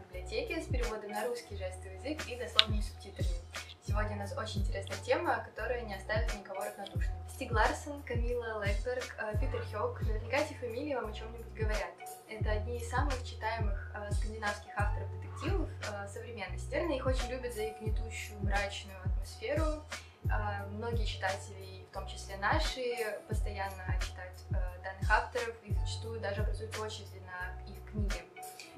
подкаста «Тишина в библиотеке» с переводом на русский жестовый язык и дословными субтитрами. Сегодня у нас очень интересная тема, которая не оставит никого равнодушным. Стиг Ларсон, Камила Легберг, э, Питер Хёк, наверняка эти фамилии вам о чем-нибудь говорят. Это одни из самых читаемых э, скандинавских авторов детективов э, современности. Наверное, их очень любят за их гнетущую, мрачную атмосферу. Э, многие читатели, в том числе наши, постоянно читают э, данных авторов и зачастую даже образуют очереди на их книги.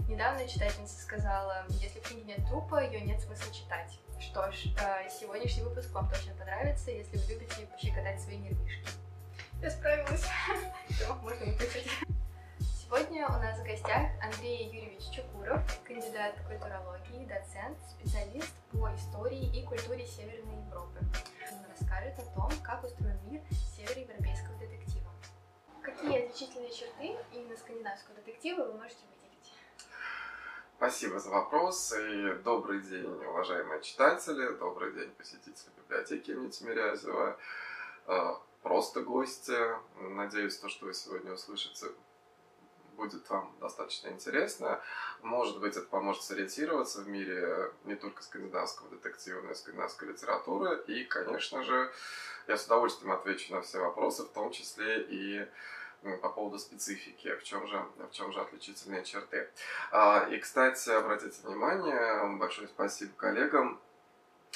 Недавно читательница сказала, если в книге нет трупа, ее нет смысла читать. Что ж, э, сегодняшний выпуск вам точно понравится, если вы любите пощекотать свои нервишки. Я справилась. Все, можно выключить. Сегодня у нас в гостях Андрей Юрьевич Чукуров, кандидат культурологии, доцент, специалист по истории и культуре Северной Европы. Он расскажет о том, как устроен мир североевропейского детектива. Какие отличительные черты именно скандинавского детектива вы можете выделить? Спасибо за вопрос и добрый день, уважаемые читатели, добрый день, посетители библиотеки имени Тимирязева, э, просто гости. Надеюсь, то, что вы сегодня услышите, будет вам достаточно интересно. Может быть, это поможет сориентироваться в мире не только скандинавского детектива, но и скандинавской литературы. И, конечно же, я с удовольствием отвечу на все вопросы, в том числе и по поводу специфики, в чем же, в чем же отличительные черты. А, и, кстати, обратите внимание, большое спасибо коллегам.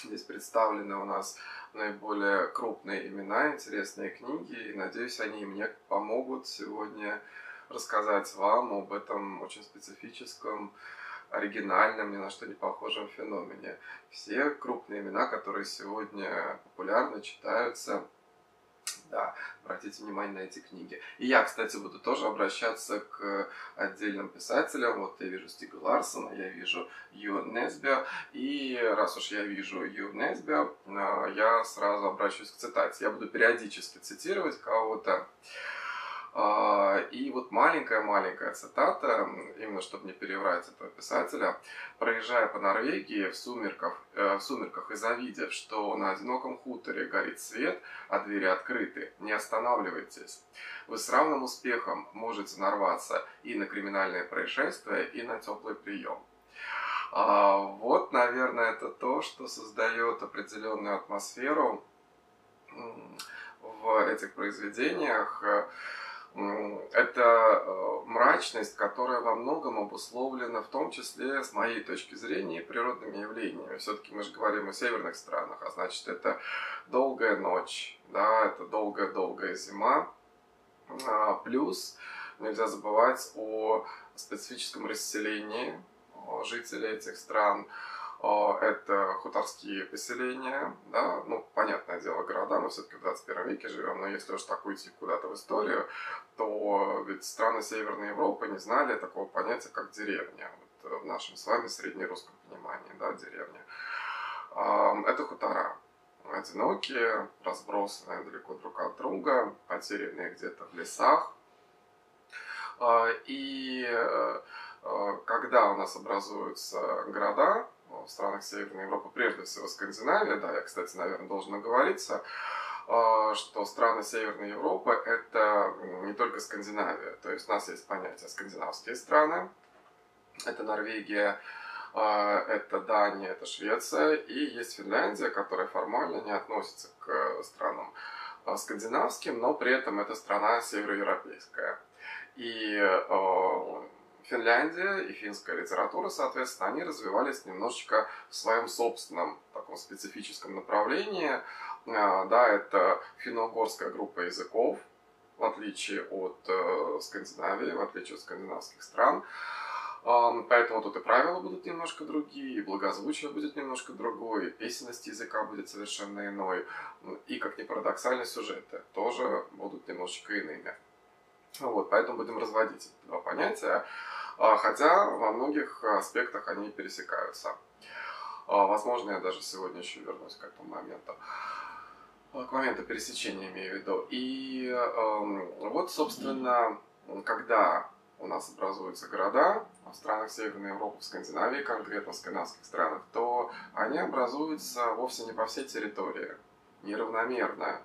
Здесь представлены у нас наиболее крупные имена, интересные книги, и надеюсь, они мне помогут сегодня рассказать вам об этом очень специфическом, оригинальном, ни на что не похожем феномене. Все крупные имена, которые сегодня популярно читаются, да, обратите внимание на эти книги. И я, кстати, буду тоже обращаться к отдельным писателям. Вот я вижу Стига Ларсона, я вижу Ю Несбе. И раз уж я вижу Ю Несбе, я сразу обращусь к цитате. Я буду периодически цитировать кого-то. А, и вот маленькая-маленькая цитата, именно чтобы не переврать этого писателя. Проезжая по Норвегии в сумерках, э, в сумерках и завидев, что на одиноком хуторе горит свет, а двери открыты, не останавливайтесь. Вы с равным успехом можете нарваться и на криминальное происшествие, и на теплый прием. А, вот, наверное, это то, что создает определенную атмосферу в этих произведениях это э, мрачность, которая во многом обусловлена, в том числе, с моей точки зрения, природными явлениями. Все-таки мы же говорим о северных странах, а значит, это долгая ночь, да, это долгая-долгая зима. А, плюс нельзя забывать о специфическом расселении жителей этих стран, это хуторские поселения, да, ну, понятное дело, города, мы все-таки в 21 веке живем, но если уж так уйти куда-то в историю, то ведь страны Северной Европы не знали такого понятия, как деревня, вот в нашем с вами среднерусском понимании, да, деревня. Это хутора, одинокие, разбросанные далеко друг от друга, потерянные где-то в лесах. А, и э, э, когда у нас образуются города, в странах Северной Европы, прежде всего Скандинавия, да, я, кстати, наверное, должен оговориться, а, что страны Северной Европы – это не только Скандинавия. То есть у нас есть понятие скандинавские страны, это Норвегия, а, это Дания, это Швеция, и есть Финляндия, которая формально не относится к странам а, скандинавским, но при этом это страна североевропейская. И Финляндия и финская литература, соответственно, они развивались немножечко в своем собственном таком специфическом направлении. А, да, это финно-угорская группа языков, в отличие от э, Скандинавии, в отличие от скандинавских стран. Поэтому тут и правила будут немножко другие, и благозвучие будет немножко другое, и песенность языка будет совершенно иной, и, как ни парадоксально, сюжеты тоже будут немножечко иными. Вот, поэтому будем разводить эти два понятия. А, хотя во многих аспектах они пересекаются. А, возможно, я даже сегодня еще вернусь к этому моменту. А, к моменту пересечения имею в виду. И вот, собственно, когда у нас образуются города в странах Северной Европы, в Скандинавии, конкретно в скандинавских странах, то они образуются вовсе не по всей территории, неравномерно.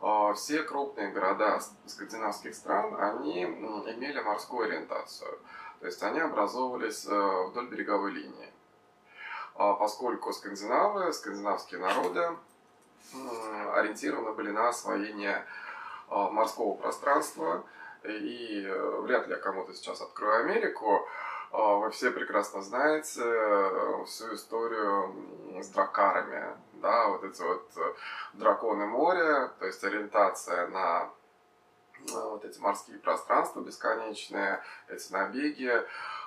А, все крупные города скандинавских стран, они имели морскую ориентацию. То есть они образовывались э, вдоль береговой линии. А поскольку скандинавы, скандинавские народы ориентированы были на освоение а, морского пространства, и вряд ли я кому-то сейчас открою Америку, а, вы все прекрасно знаете э, всю историю с дракарами, да, вот эти вот э, драконы моря, то есть ориентация на вот эти морские пространства бесконечные, эти набеги.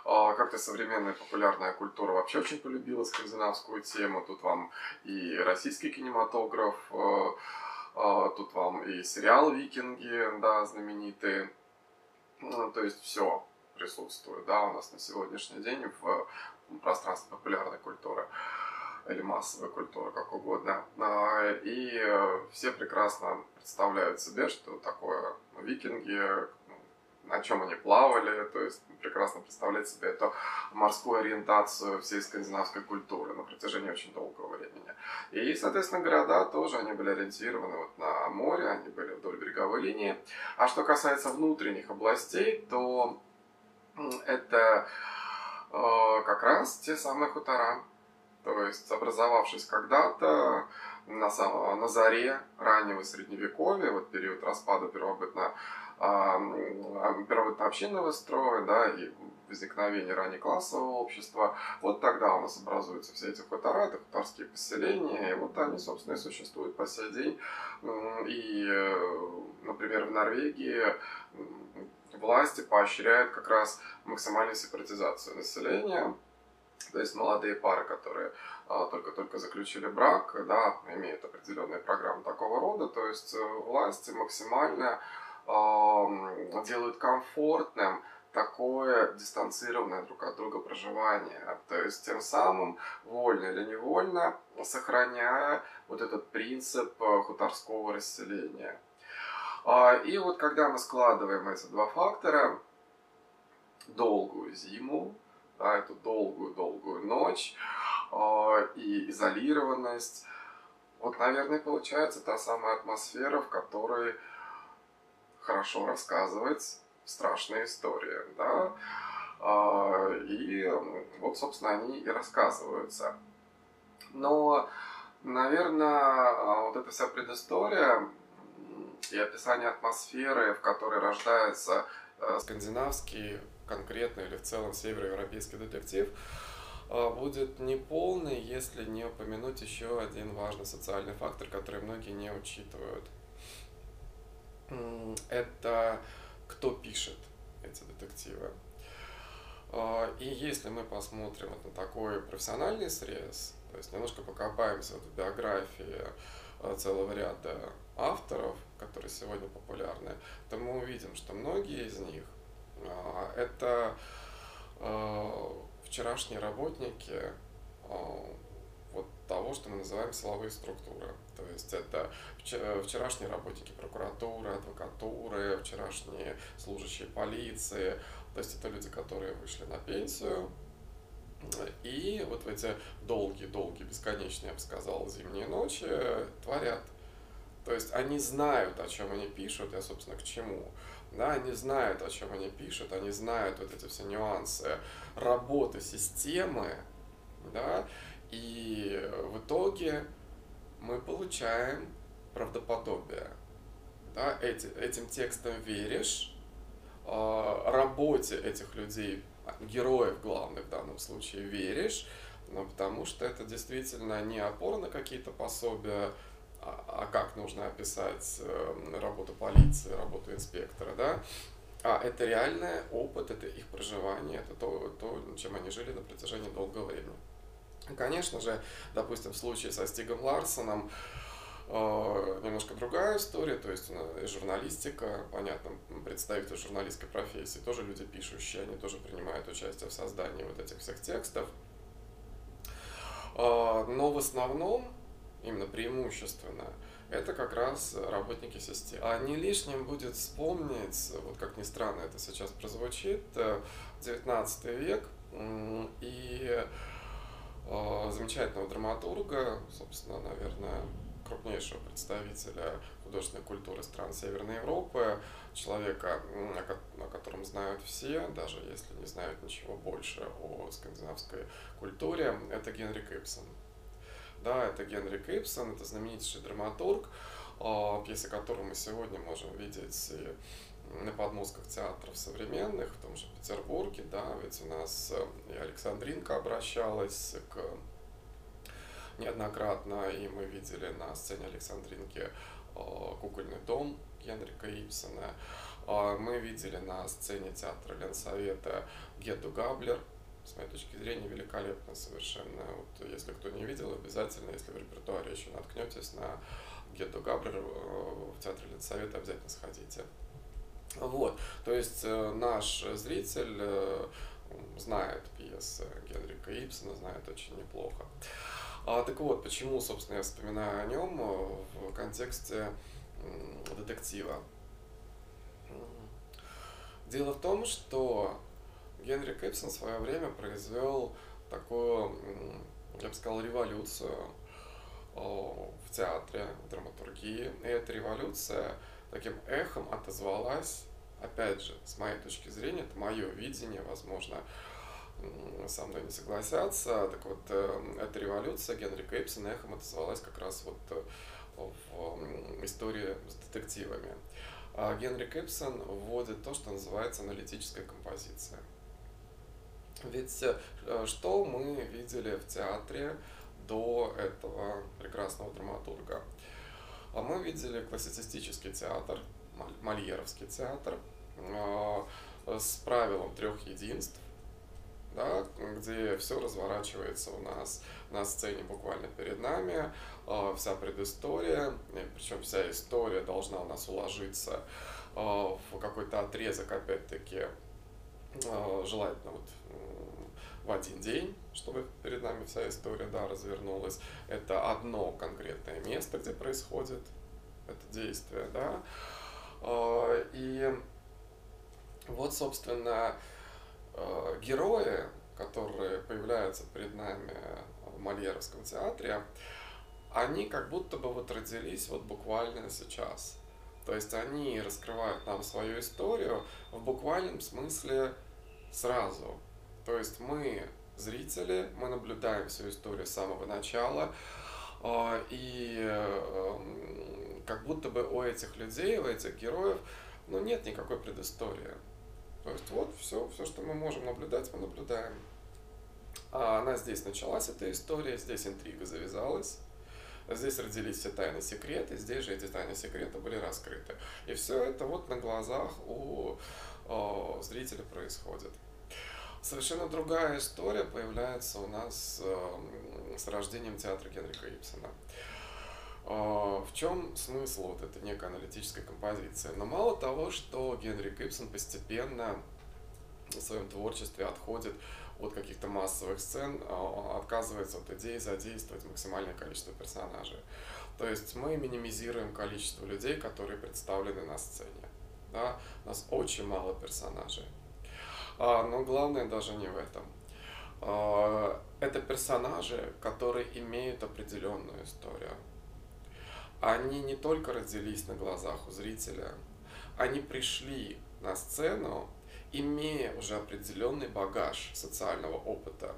А, как-то современная популярная культура вообще очень полюбила скандинавскую тему. Тут вам и российский кинематограф, тут вам и сериал «Викинги», да, знаменитые. Ну, то есть все присутствует, да, у нас на сегодняшний день в пространстве популярной культуры или массовой культуры, как угодно. А, и все прекрасно представляют себе, что такое ну, викинги, на чем они плавали, то есть прекрасно представлять себе эту морскую ориентацию всей скандинавской культуры на протяжении очень долгого времени. И, соответственно, города тоже, они были ориентированы вот на море, они были вдоль береговой линии. А что касается внутренних областей, то это э, как раз те самые хутора, то есть образовавшись когда-то на, самом, на заре раннего средневековья, вот период распада первобытно первобытно-общинного строя, да, и возникновения раннеклассового общества, вот тогда у нас образуются все эти хутора, это хуторские поселения, и вот они, собственно, и существуют по сей день. И, э, например, в Норвегии власти поощряют как раз максимальную сепаратизацию населения, то есть молодые пары, которые а, только-только заключили брак, да, имеют определенные программы такого рода, то есть э, власти максимально делают комфортным такое дистанцированное друг от друга проживание. То есть тем самым, вольно или невольно, сохраняя вот этот принцип э, хуторского расселения. А, и вот когда мы складываем эти два фактора, долгую зиму, да, эту долгую-долгую ночь а, и изолированность, вот, наверное, получается та самая атмосфера, в которой хорошо рассказывать страшные истории, да, а, и вот, собственно, они и рассказываются. Но, наверное, вот эта вся предыстория и описание атмосферы, в которой рождается э, скандинавский, конкретно или в целом североевропейский детектив, э, будет неполный, если не упомянуть еще один важный социальный фактор, который многие не учитывают – это кто пишет эти детективы. А, и если мы посмотрим вот на такой профессиональный срез, то есть немножко покопаемся вот в биографии а, целого ряда авторов, которые сегодня популярны, то мы увидим, что многие из них а, это вчерашние работники вот того, что мы называем силовые структуры. То есть это вчерашние работники прокуратуры, адвокатуры, вчерашние служащие полиции. То есть это люди, которые вышли на пенсию, и вот в эти долгие-долгие, бесконечные, я бы сказал, зимние ночи творят. То есть они знают, о чем они пишут, я, собственно, к чему. Да, они знают, о чем они пишут, они знают вот эти все нюансы работы системы, да, и в итоге мы получаем правдоподобие. Да? Эти, этим текстом веришь, э, работе этих людей, героев главных в данном случае веришь, но потому что это действительно не опора на какие-то пособия, а, а как нужно описать э, работу полиции, работу инспектора, да, а это реальный опыт, это их проживание, это то, то, чем они жили на протяжении долгого времени. Конечно же, допустим, в случае со Стигом Ларсоном э, немножко другая история, то есть э, журналистика, понятно, представители журналистской профессии, тоже люди пишущие, они тоже принимают участие в создании вот этих всех текстов. Э, но в основном именно преимущественно, это как раз работники системы. А не лишним будет вспомнить, вот как ни странно это сейчас прозвучит, 19 э, век и э, замечательного драматурга, собственно, наверное, крупнейшего представителя художественной культуры стран Северной Европы, человека, о котором знают все, даже если не знают ничего больше о скандинавской культуре, это Генри Ипсон. Да, это Генри Ипсон, это знаменитейший драматург, а, пьесы которого мы сегодня можем видеть на подмостках театров современных, в том же Петербурге, да, ведь у нас э, и Александринка обращалась к неоднократно, и мы видели на сцене Александринки а, кукольный дом Генрика Ипсона. А, мы видели на сцене театра Ленсовета Гету Габлер, с моей точки зрения, великолепно совершенно. Вот, если кто не видел, обязательно, если в репертуаре еще наткнетесь на Гету Габлер э, в театре Ленсовета, обязательно сходите. Вот, то есть э, наш зритель э, знает пьесы Генрика Ипсона, знает очень неплохо. А, так вот, почему, собственно, я вспоминаю о нем в контексте детектива. Дело в том, что Генри Кэпсон в свое время произвел такую, я бы сказал, революцию в театре, в драматургии. И эта революция таким эхом отозвалась, опять же, с моей точки зрения, это мое видение, возможно, со мной не согласятся. Так вот, э, эта революция Генри Кейпсон эхом отозвалась как раз вот э, в истории с детективами. А Генри Кэпсон вводит то, что называется аналитическая композиция. Ведь э, что мы видели в театре до этого прекрасного драматурга? А мы видели классицистический театр, мальеровский театр, с правилом трех единств, да, где все разворачивается у нас на сцене буквально перед нами, э, вся предыстория, причем вся история должна у нас уложиться э, в какой-то отрезок, опять-таки, желательно вот в один день, чтобы перед нами вся история да, развернулась. Это одно конкретное место, где происходит это действие, да. И вот, собственно, Э, герои, которые появляются перед нами в Мольеровском театре, они как будто бы вот родились вот буквально сейчас. То есть они раскрывают нам свою историю в буквальном смысле сразу. То есть мы зрители, мы наблюдаем всю историю с самого начала, э, и эм, как будто бы у этих людей, у этих героев, ну, нет никакой предыстории. То есть вот все, все, что мы можем наблюдать, мы наблюдаем. А она здесь началась, эта история, здесь интрига завязалась. Здесь родились все тайны секреты, здесь же эти тайны секреты были раскрыты. И все это вот на глазах у о, зрителя происходит. Совершенно другая история появляется у нас э, с рождением театра Генрика Ипсона. А, в чем смысл вот этой некой аналитической композиции? Но мало того, что Генри Гибсон постепенно в своем творчестве отходит от каких-то массовых сцен, он отказывается от идеи задействовать максимальное количество персонажей. То есть мы минимизируем количество людей, которые представлены на сцене. Да? У нас очень мало персонажей. А, но главное даже не в этом. Это персонажи, которые имеют определенную историю они не только родились на глазах у зрителя, они пришли на сцену, имея уже определенный багаж социального опыта.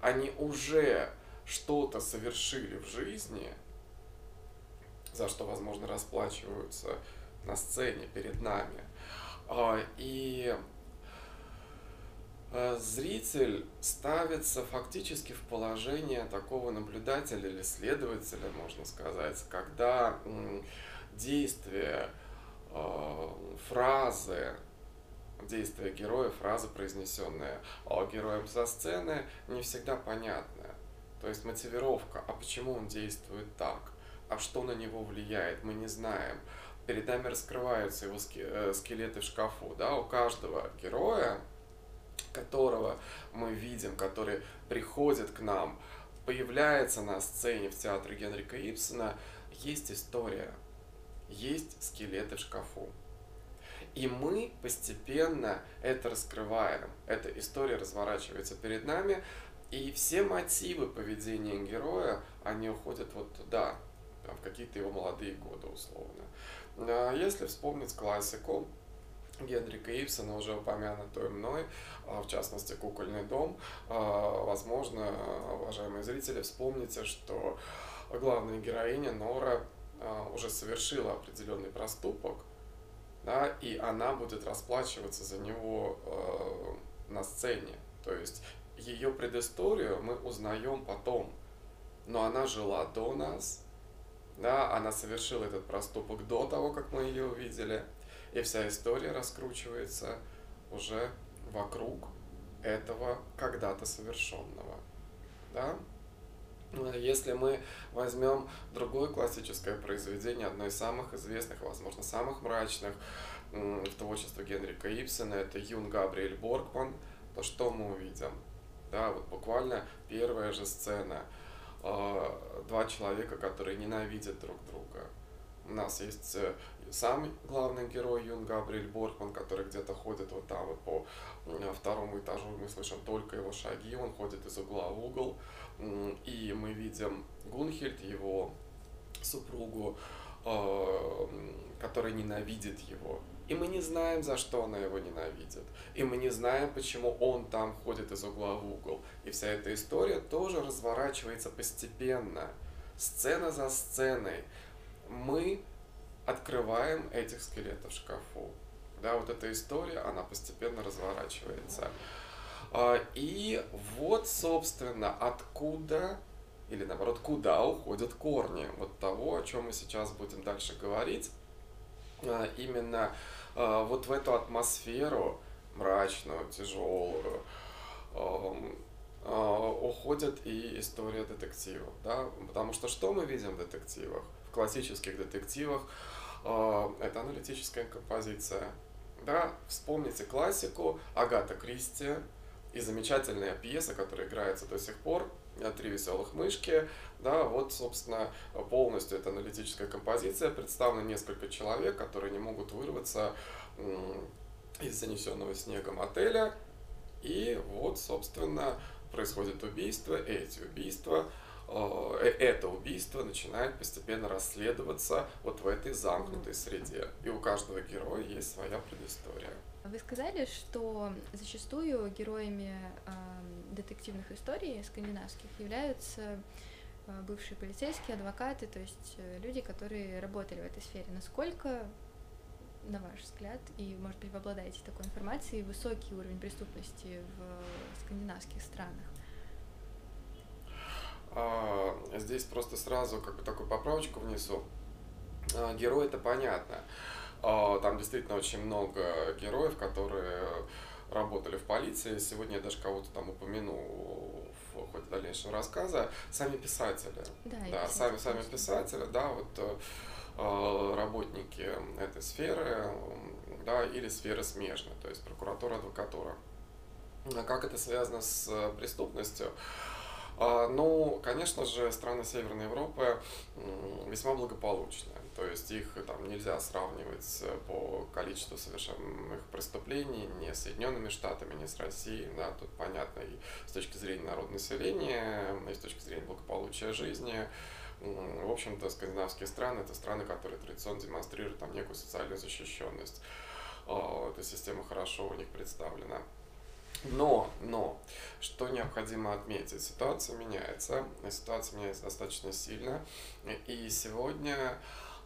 Они уже что-то совершили в жизни, за что, возможно, расплачиваются на сцене перед нами. А, и Э, зритель ставится фактически в положение такого наблюдателя или следователя, можно сказать, когда действия, э, фразы, действия героя, фразы, произнесенные героем со сцены, не всегда понятны. То есть мотивировка, а почему он действует так, а что на него влияет, мы не знаем. Перед нами раскрываются его э, скелеты в шкафу. Да? У каждого героя которого мы видим, который приходит к нам появляется на сцене в театре Генрика Ипсона, есть история, есть скелеты в шкафу. И мы постепенно это раскрываем. Эта история разворачивается перед нами, и все мотивы поведения героя, они уходят вот туда, в какие-то его молодые годы условно. А если вспомнить классику, Генрика Ипсона, уже упомянутую мной, а, в частности, «Кукольный дом». А, возможно, уважаемые зрители, вспомните, что главная героиня Нора уже совершила определенный проступок, да, и она будет расплачиваться за него на сцене. То есть ее предысторию мы узнаем потом, но она жила до нас, да, она совершила этот проступок до того, как мы ее увидели, и вся история раскручивается уже вокруг этого когда-то совершенного, да. Если мы возьмем другое классическое произведение, одно из самых известных, возможно, самых мрачных в творчестве Генрика Ипсена, это Юн Габриэль Боргман, то что мы увидим? Да, вот буквально первая же сцена. А, два человека, которые ненавидят друг друга. У нас есть э, самый главный герой Юн Габриэль Боргман, который где-то ходит вот там вот по второму этажу, мы слышим только его шаги, он ходит из угла в угол, и мы видим Гунхельд, его супругу, а, которая ненавидит его. И мы не знаем, за что она его ненавидит. И мы не знаем, почему он там ходит из угла в угол. И вся эта история тоже разворачивается постепенно, сцена за сценой. Мы открываем этих скелетов в шкафу. Да, вот эта история, она постепенно разворачивается. А, и вот, собственно, откуда или наоборот, куда уходят корни вот того, о чем мы сейчас будем дальше говорить. А, именно вот в эту атмосферу мрачную, тяжелую, уходит и история детективов, да, потому что что мы видим в детективах? В классических детективах это аналитическая композиция, да, вспомните классику Агата Кристи, и замечательная пьеса, которая играется до сих пор, «Три веселых мышки», да, вот, собственно, полностью эта аналитическая композиция, представлено несколько человек, которые не могут вырваться из занесенного снегом отеля, и вот, собственно, происходит убийство, эти убийства, э, э, это убийство начинает постепенно расследоваться вот в этой замкнутой среде. И у каждого героя есть своя предыстория. Вы сказали, что зачастую героями э, детективных историй скандинавских являются э, бывшие полицейские, адвокаты, то есть э, люди, которые работали в этой сфере. Насколько, на ваш взгляд, и, может быть, вы обладаете такой информацией, высокий уровень преступности в скандинавских странах? А, здесь просто сразу как бы такую поправочку внесу. А, герой это понятно. А, там действительно очень много героев, которые работали в полиции. Сегодня я даже кого-то там упомяну в ходе дальнейшего рассказа. Сами писатели. Да, да сами, сами писатели, да, вот э, работники этой сферы, да, или сферы смежной, то есть прокуратура, адвокатура. А как это связано с преступностью? А, ну, конечно же, страны Северной Европы весьма благополучные. То есть их там нельзя сравнивать по количеству совершенных преступлений ни с Соединенными Штатами, ни с Россией. Да, тут понятно и с точки зрения народного населения, и с точки зрения благополучия жизни. В общем-то, скандинавские страны – это страны, которые традиционно демонстрируют там некую социальную защищенность. А, эта система хорошо у них представлена. Но, но, что необходимо отметить, ситуация меняется, ситуация меняется достаточно сильно, и сегодня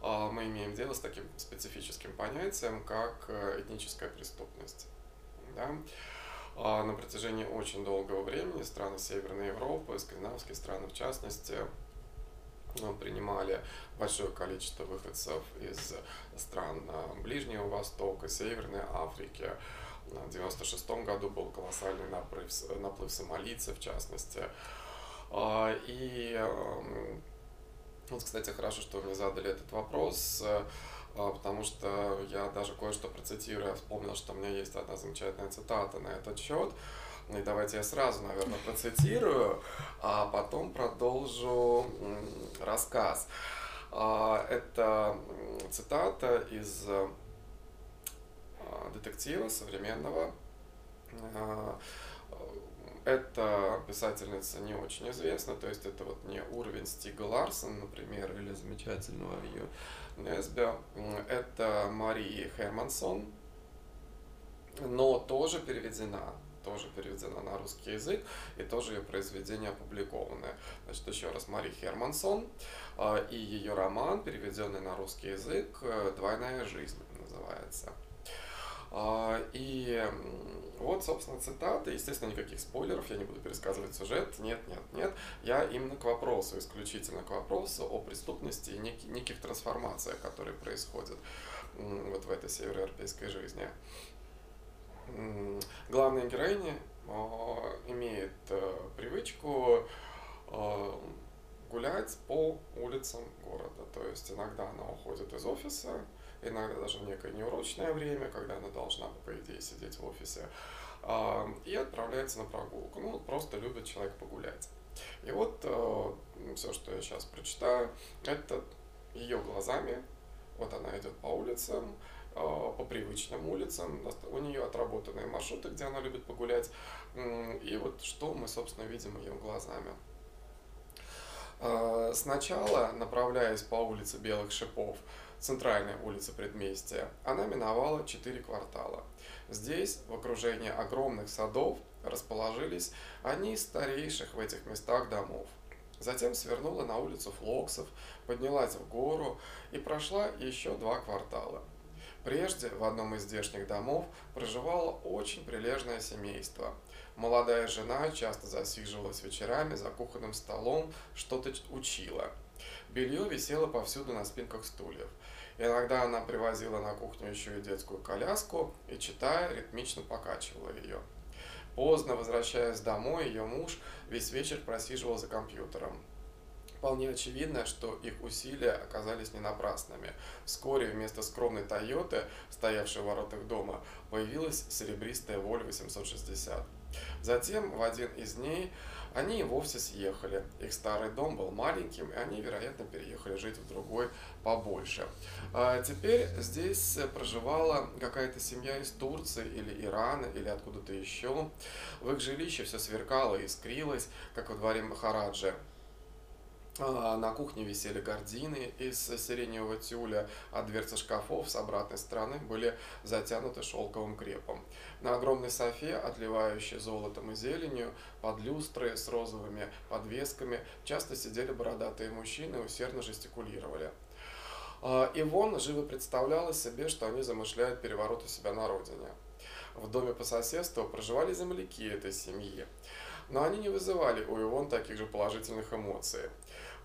мы имеем дело с таким специфическим понятием, как э, этническая преступность. Да? А, на протяжении очень долгого времени страны Северной Европы, скандинавские страны в частности, э, принимали большое количество выходцев из стран э, Ближнего Востока, Северной Африки, в 1996 году был колоссальный наплыв, наплыв сомалийцев, в частности. А, и вот, кстати, хорошо, что вы мне задали этот вопрос, э, а, потому что я даже кое-что процитирую, вспомнил, что у меня есть одна замечательная цитата на этот счет. И давайте я сразу, наверное, процитирую, а потом продолжу рассказ. А, это цитата из а, детектива современного. Эта писательница не очень известна, то есть это вот не уровень Стига Ларсон, например, или замечательного ее Несбя. Это Мария Хермансон, но тоже переведена тоже переведена на русский язык, и тоже ее произведение опубликованы. Значит, еще раз, Мари Хермансон а, и ее роман, переведенный на русский язык, «Двойная жизнь» называется. А, и вот, собственно, цитаты. Естественно, никаких спойлеров, я не буду пересказывать сюжет. Нет, нет, нет. Я именно к вопросу, исключительно к вопросу о преступности и неких трансформациях, которые происходят вот в этой североевропейской жизни. Главная героиня имеет э, привычку а, гулять по улицам города. То есть иногда она уходит из офиса, иногда даже в некое неурочное время, когда она должна, по идее, сидеть в офисе, а, и отправляется на прогулку. Ну, просто любит человек погулять. И вот э, все, что я сейчас прочитаю, это ее глазами. Вот она идет по улицам, э, по привычным улицам. У нее отработанные маршруты, где она любит погулять. И вот что мы, собственно, видим ее глазами. Э, сначала, направляясь по улице Белых Шипов, центральной улице предместья, она миновала четыре квартала. Здесь, в окружении огромных садов, расположились одни из старейших в этих местах домов. Затем свернула на улицу Флоксов, поднялась в гору и прошла еще два квартала. Прежде в одном из здешних домов проживало очень прилежное семейство. Молодая жена часто засиживалась вечерами за кухонным столом, что-то учила. Белье висело повсюду на спинках стульев. Иногда она привозила на кухню еще и детскую коляску и, читая, ритмично покачивала ее. Поздно возвращаясь домой, ее муж весь вечер просиживал за компьютером. Вполне очевидно, что их усилия оказались не напрасными. Вскоре вместо скромной Тойоты, стоявшей в воротах дома, появилась серебристая Volvo 860. Затем в один из дней они и вовсе съехали. Их старый дом был маленьким, и они, вероятно, переехали жить в другой побольше. А теперь здесь проживала какая-то семья из Турции или Ирана, или откуда-то еще. В их жилище все сверкало и искрилось, как во дворе Махараджи. А, на кухне висели гардины из сиреневого тюля, а дверцы шкафов с обратной стороны были затянуты шелковым крепом. На огромной софе, отливающей золотом и зеленью, под люстры с розовыми подвесками, часто сидели бородатые мужчины и усердно жестикулировали. А, Ивон живо представляла себе, что они замышляют переворот у себя на родине. В доме по соседству проживали земляки этой семьи, но они не вызывали у Ивон таких же положительных эмоций.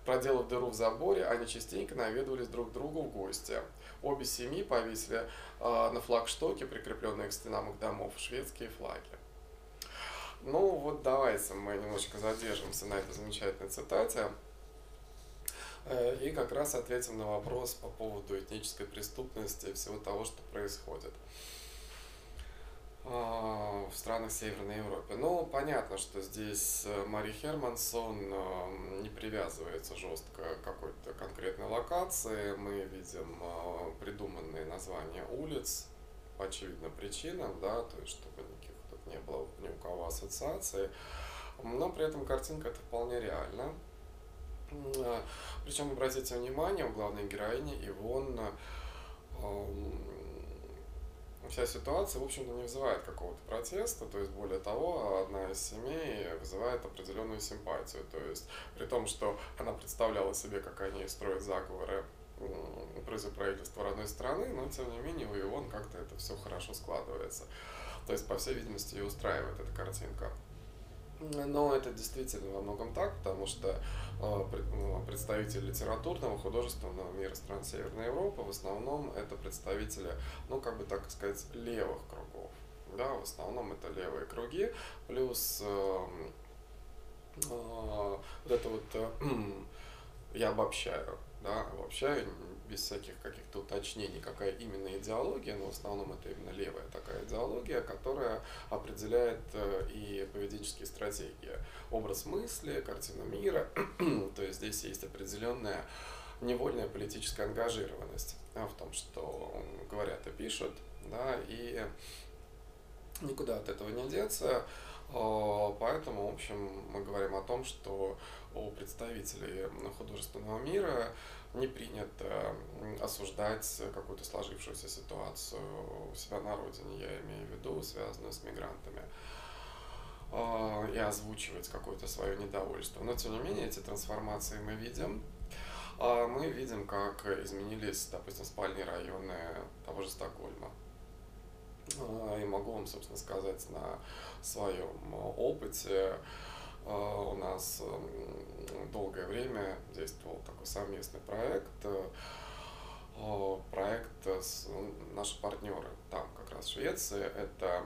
Проделав дыру в заборе, они частенько наведывались друг к другу в гости. Обе семьи повесили э, на флагштоке, прикрепленные к стенам их домов, шведские флаги. Ну вот давайте мы немножечко задержимся на этой замечательной цитате э, и как раз ответим на вопрос по поводу этнической преступности и всего того, что происходит. В странах Северной Европы. Ну, понятно, что здесь э, Мари Хермансон э, не привязывается жестко к какой-то конкретной локации. Мы видим э, придуманные названия улиц по очевидным причинам, да, то есть чтобы никаких тут не было ни у кого ассоциаций. Но при этом картинка это вполне реально. Причем, обратите внимание, у главной героини Ивон вся ситуация, в общем-то, не вызывает какого-то протеста, то есть, более того, одна из семей вызывает определенную симпатию, то есть, при том, что она представляла себе, как они строят заговоры против правительства родной страны, но, тем не менее, у Ивон как-то это все хорошо складывается. То есть, по всей видимости, ее устраивает эта картинка. Но это действительно во многом так, потому что а, ну, представители литературного, художественного мира стран Северной Европы в основном это представители, ну, как бы так сказать, левых кругов. Да, в основном это левые круги, плюс э, э, вот это вот, э, я обобщаю, да, обобщаю, без всяких каких-то уточнений, какая именно идеология, но в основном это именно левая такая идеология, которая определяет э, и поведенческие стратегии. Образ мысли, картина мира, то есть здесь есть определенная невольная политическая ангажированность в том, что говорят и пишут, да, и никуда от этого не деться. А, поэтому, в общем, мы говорим о том, что у представителей художественного мира не принято осуждать какую-то сложившуюся ситуацию у себя на родине, я имею в виду, связанную с мигрантами а, и озвучивать какое-то свое недовольство. Но, тем не менее, эти трансформации мы видим. А мы видим, как изменились, допустим, спальные районы того же Стокгольма. А, и могу вам, собственно, сказать на своем опыте. А, у нас долгое время действовал такой совместный проект. А, проект с наши партнеры там, как раз в Швеции, это,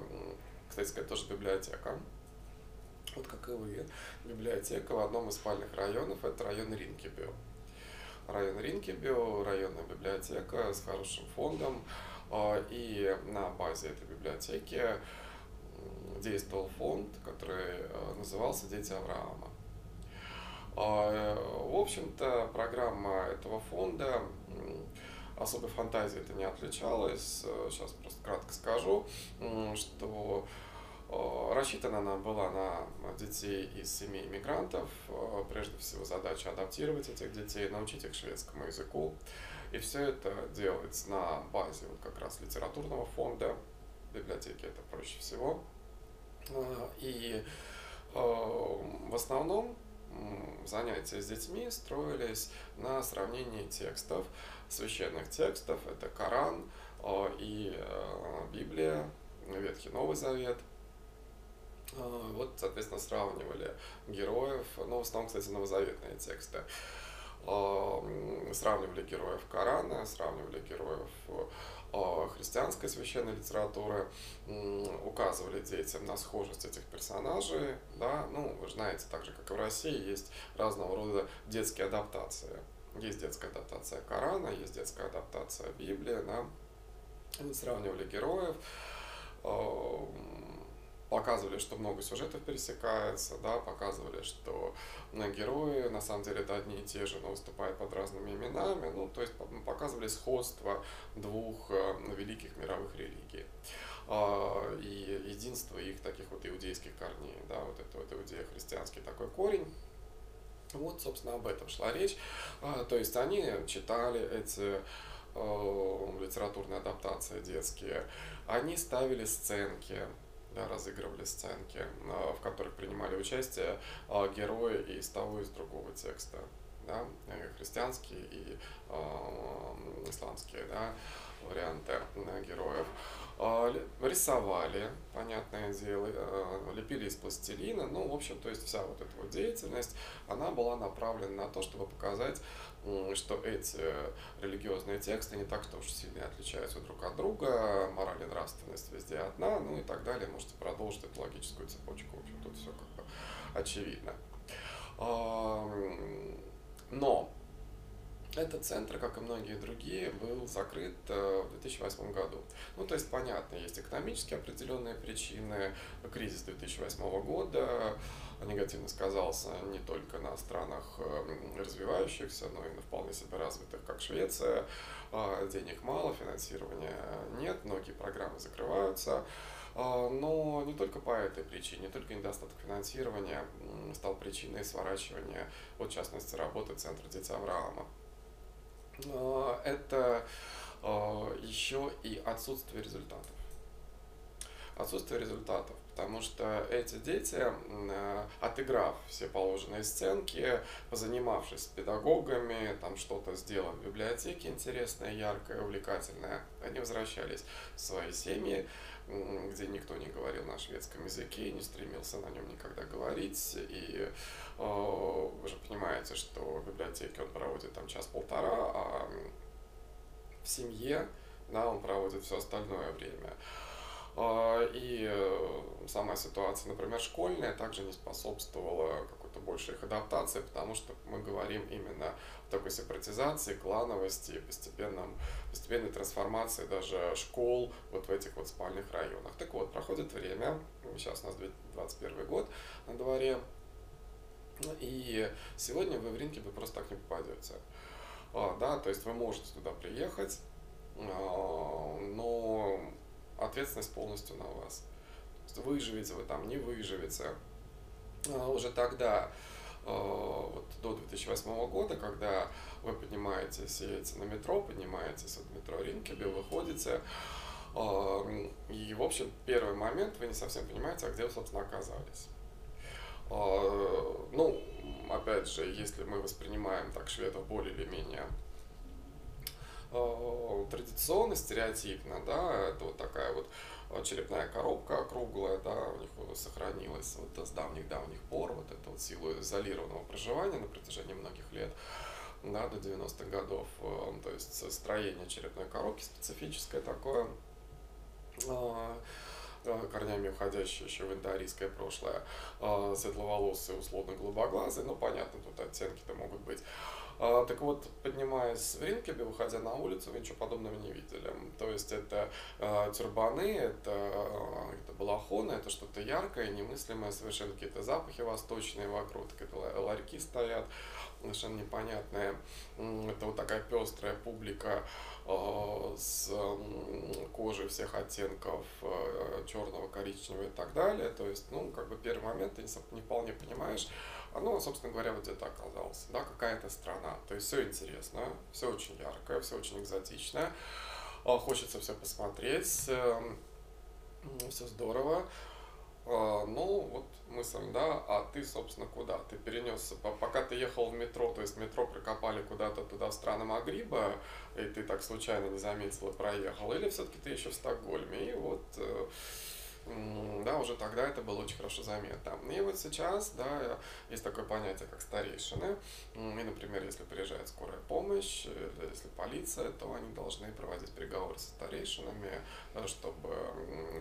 кстати сказать, тоже библиотека. Вот как и вы. Библиотека в одном из спальных районов, это район Ринкебю. Район Ринкебю, районная библиотека с хорошим фондом, а, и на базе этой библиотеки действовал фонд, который э, назывался «Дети Авраама». А, в общем-то, программа этого фонда особой фантазии это не отличалась. Сейчас просто кратко скажу, что э, рассчитана она была на детей из семей мигрантов. Э, прежде всего задача адаптировать этих детей, научить их шведскому языку, и все это делается на базе вот как раз литературного фонда, библиотеки это проще всего. И а, в основном занятия с детьми строились на сравнении текстов, священных текстов, это Коран а, и Библия, Ветхий Новый Завет. Вот, соответственно, сравнивали героев, ну, в основном, кстати, новозаветные тексты. Сравнивали героев Корана, сравнивали героев христианской священной литературы, указывали детям на схожесть этих персонажей, да, ну, вы знаете, так же, как и в России, есть разного рода детские адаптации. Есть детская адаптация Корана, есть детская адаптация Библии, да, они сравнивали героев, показывали, что много сюжетов пересекается, да, показывали, что ну, герои на самом деле это одни и те же, но выступают под разными именами, ну, то есть показывали сходство двух э, великих мировых религий а, и единство их таких вот иудейских корней, да, вот это вот иудео-христианский такой корень. Вот, собственно, об этом шла речь. А, то есть они читали эти э, литературные адаптации детские, они ставили сценки, да, разыгрывали сценки, а, в которых принимали участие а, герои из того и из другого текста. Да, христианские и э, исламские да, варианты героев. Рисовали, понятное дело, лепили из пластилина. Ну, в общем, то есть вся вот эта вот деятельность, она была направлена на то, чтобы показать что эти религиозные тексты не так что уж сильно отличаются друг от друга, мораль и нравственность везде одна, ну и так далее. Можете продолжить эту логическую цепочку. В общем, тут все как бы очевидно. Но этот центр, как и многие другие, был закрыт э, в 2008 году. Ну, то есть, понятно, есть экономические определенные причины, кризис 2008 года, негативно сказался не только на странах эм, развивающихся, но и на вполне себе развитых, как Швеция. Денег мало, финансирования нет, многие программы закрываются. Но не только по этой причине, не только недостаток финансирования стал причиной сворачивания, вот в частности, работы Центра Дети Авраама. Это еще и отсутствие результатов. Отсутствие результатов потому что эти дети, э, отыграв все положенные сценки, позанимавшись с педагогами, там что-то сделав в библиотеке интересное, яркое, увлекательное, они возвращались в свои семьи, где никто не говорил на шведском языке, не стремился на нем никогда говорить. И э, вы же понимаете, что в библиотеке он проводит там час-полтора, а в семье да, он проводит все остальное время. А, и э, сама ситуация, например, школьная, также не способствовала какой-то то больше их адаптация, потому что мы говорим именно о такой сепаратизации, клановости, постепенном, постепенной трансформации даже школ вот в этих вот спальных районах. Так вот, проходит время, сейчас у нас 2021 год на дворе, и сегодня вы в рынке вы просто так не попадете. А, да, то есть вы можете туда приехать, а, но ответственность полностью на вас. Выживете вы там, не выживете. А, уже тогда, вот до 2008 года, когда вы поднимаетесь, едете на метро, поднимаетесь от метро Ринкебе, выходите, а, и, в общем, первый момент вы не совсем понимаете, а где вы, собственно, оказались. Ну, опять же, если мы воспринимаем так шведов более или менее традиционно, стереотипно, да, это вот такая вот черепная коробка круглая, да, у них сохранилась вот с давних-давних пор, вот эта вот сила изолированного проживания на протяжении многих лет, да, до 90-х годов, э, то есть строение черепной коробки специфическое такое, э, корнями уходящее еще в индоарийское прошлое, светловолосые, условно голубоглазые, ну, понятно, тут оттенки-то могут быть. А, так вот, поднимаясь в Ринкебе, выходя на улицу, вы ничего подобного не видели. То есть это э, тюрбаны, это, э, это балахоны, это что-то яркое, немыслимое, совершенно какие-то запахи восточные вокруг, какие-то ларьки стоят, совершенно непонятные. Это вот такая пестрая публика э, с кожей всех оттенков э, черного, коричневого и так далее. То есть, ну, как бы первый момент ты не, не вполне понимаешь, оно, собственно говоря, вот где-то оказалось, да, какая-то страна. То есть все интересно, все очень яркое, все очень экзотичное, а, хочется все посмотреть, эм, все здорово. А, ну, вот мысль, да, а ты, собственно, куда? Ты перенесся, пока ты ехал в метро, то есть метро прокопали куда-то туда в страны Магриба, и ты так случайно не заметил и проехал, или все-таки ты еще в Стокгольме, и вот э, да, уже тогда это было очень хорошо заметно. И вот сейчас, да, есть такое понятие, как старейшины. И, например, если приезжает скорая помощь, или если полиция, то они должны проводить переговоры со старейшинами, чтобы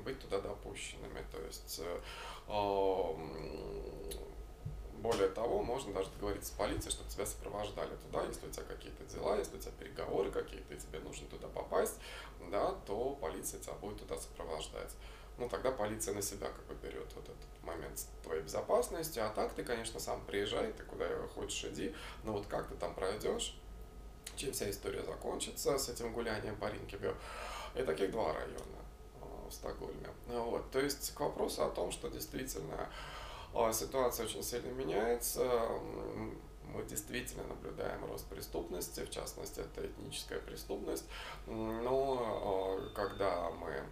быть туда допущенными. То есть э, более того, можно даже договориться с полицией, чтобы тебя сопровождали туда, если у тебя какие-то дела, если у тебя переговоры какие-то, и тебе нужно туда попасть, да, то полиция тебя будет туда сопровождать ну тогда полиция на себя как бы берет вот этот момент твоей безопасности, а так ты, конечно, сам приезжай, ты куда хочешь иди, но вот как ты там пройдешь, чем вся история закончится с этим гулянием по Ринкебю. И таких два района а, в Стокгольме. Вот. То есть к вопросу о том, что действительно а, ситуация очень сильно меняется, мы действительно наблюдаем рост преступности, в частности, это этническая преступность, но а, когда мы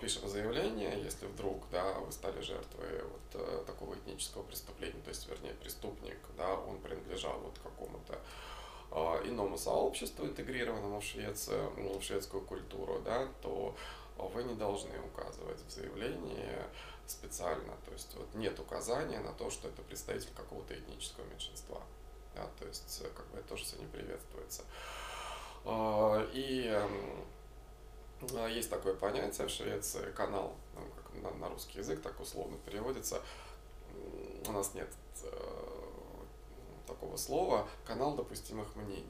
пишем заявление, если вдруг да, вы стали жертвой вот э, такого этнического преступления, то есть, вернее, преступник, да, он принадлежал вот какому-то э, иному сообществу, интегрированному в Швецию, в шведскую культуру, да, то вы не должны указывать в заявлении специально, то есть вот нет указания на то, что это представитель какого-то этнического меньшинства, да, то есть как бы это тоже все не приветствуется. И а, есть такое понятие в Швеции, канал, ну, как на, русский язык так условно переводится. У нас нет э, такого слова канал допустимых мнений.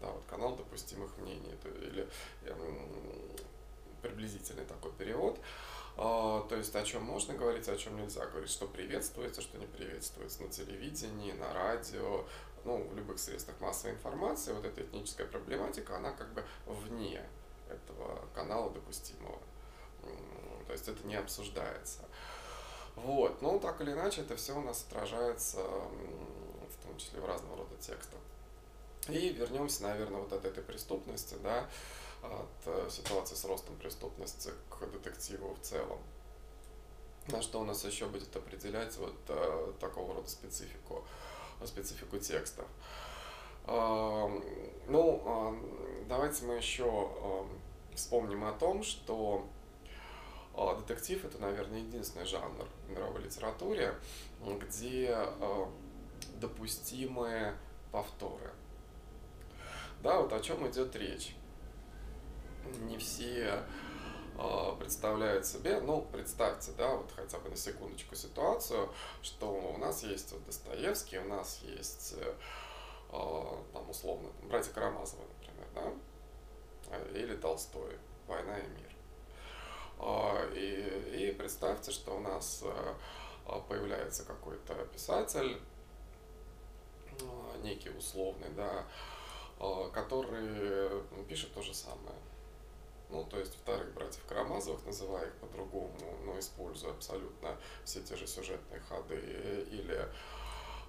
Да, вот канал допустимых мнений, это, или приблизительный такой перевод. Uh, то есть о чем можно говорить, о чем нельзя говорить, что приветствуется, что не приветствуется на телевидении, на радио, ну, в любых средствах массовой информации, вот эта этническая проблематика, она как бы вне этого канала допустимого. То есть это не обсуждается. Вот. Но так или иначе это все у нас отражается в том числе в разного рода текстах. И вернемся, наверное, вот от этой преступности, да, от э, ситуации с ростом преступности к детективу в целом. На что у нас еще будет определять вот э, такого рода специфику, специфику текстов. Ну, давайте мы еще вспомним о том, что а, детектив это, наверное, единственный жанр в мировой литературе, где а, допустимы повторы. Да, вот о чем идет речь. Не все э, представляет себе, ну, представьте, да, вот хотя бы на секундочку ситуацию, что у нас есть Достоевский, у нас есть, там, условно, там, братья Карамазовы, например, да, или Толстой, «Война и мир». И, и представьте, что у нас появляется какой-то писатель, некий условный, да, а, который ну, пишет то же самое. Ну, то есть вторых братьев Карамазовых, называя их по-другому, но используя абсолютно все те же сюжетные ходы или,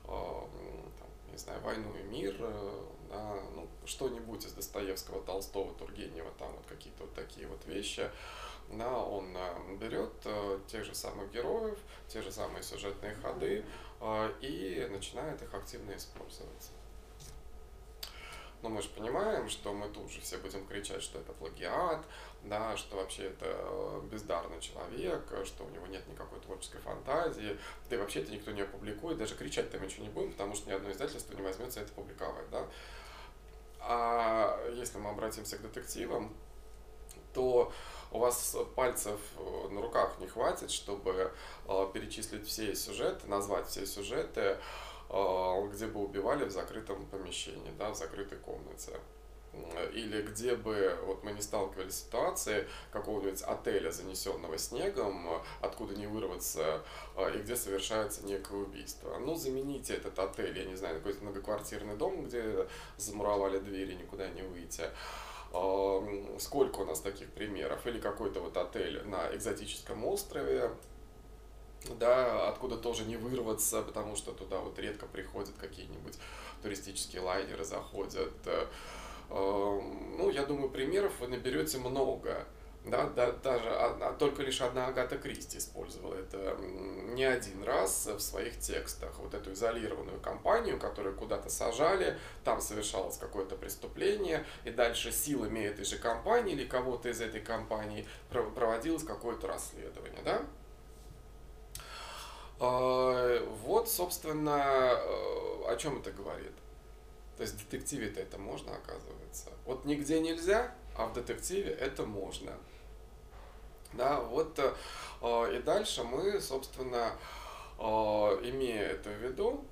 а, там, не знаю, «Войну и мир», да, ну, что-нибудь из Достоевского, Толстого, Тургенева, там вот какие-то вот такие вот вещи, да, он а, берет тех же самых героев, те же самые сюжетные ходы и начинает их активно использовать. Но мы же понимаем, что мы тут же все будем кричать, что это плагиат, да, что вообще это э, бездарный человек, что у него нет никакой творческой фантазии, да и вообще это никто не опубликует, даже кричать там ничего не будем, потому что ни одно издательство не возьмется это публиковать, да. А если мы обратимся к детективам, то у вас пальцев э, на руках не хватит, чтобы э, перечислить все сюжеты, назвать все сюжеты, где бы убивали в закрытом помещении, да, в закрытой комнате. Или где бы вот мы не сталкивались с ситуацией какого-нибудь отеля, занесенного снегом, откуда не вырваться, а, и где совершается некое убийство. Ну, замените этот отель, я не знаю, какой-то многоквартирный дом, где замуровали двери, никуда не выйти а, сколько у нас таких примеров, или какой-то вот отель на экзотическом острове, да, откуда тоже не вырваться, потому что туда вот редко приходят какие-нибудь туристические лайнеры, заходят. Э, эм, ну, я думаю, примеров вы наберете много. Да, да, даже одна, только лишь одна Агата Кристи использовала это не один раз в своих текстах. Вот эту изолированную компанию, которую куда-то сажали, там совершалось какое-то преступление, и дальше силами этой же компании или кого-то из этой компании проводилось какое-то расследование. Да? А, вот, собственно, э, о чем это говорит. То есть в детективе-то это можно, оказывается. Вот нигде нельзя, а в детективе это можно. Да, вот э, и дальше мы, собственно, э, имея это в виду,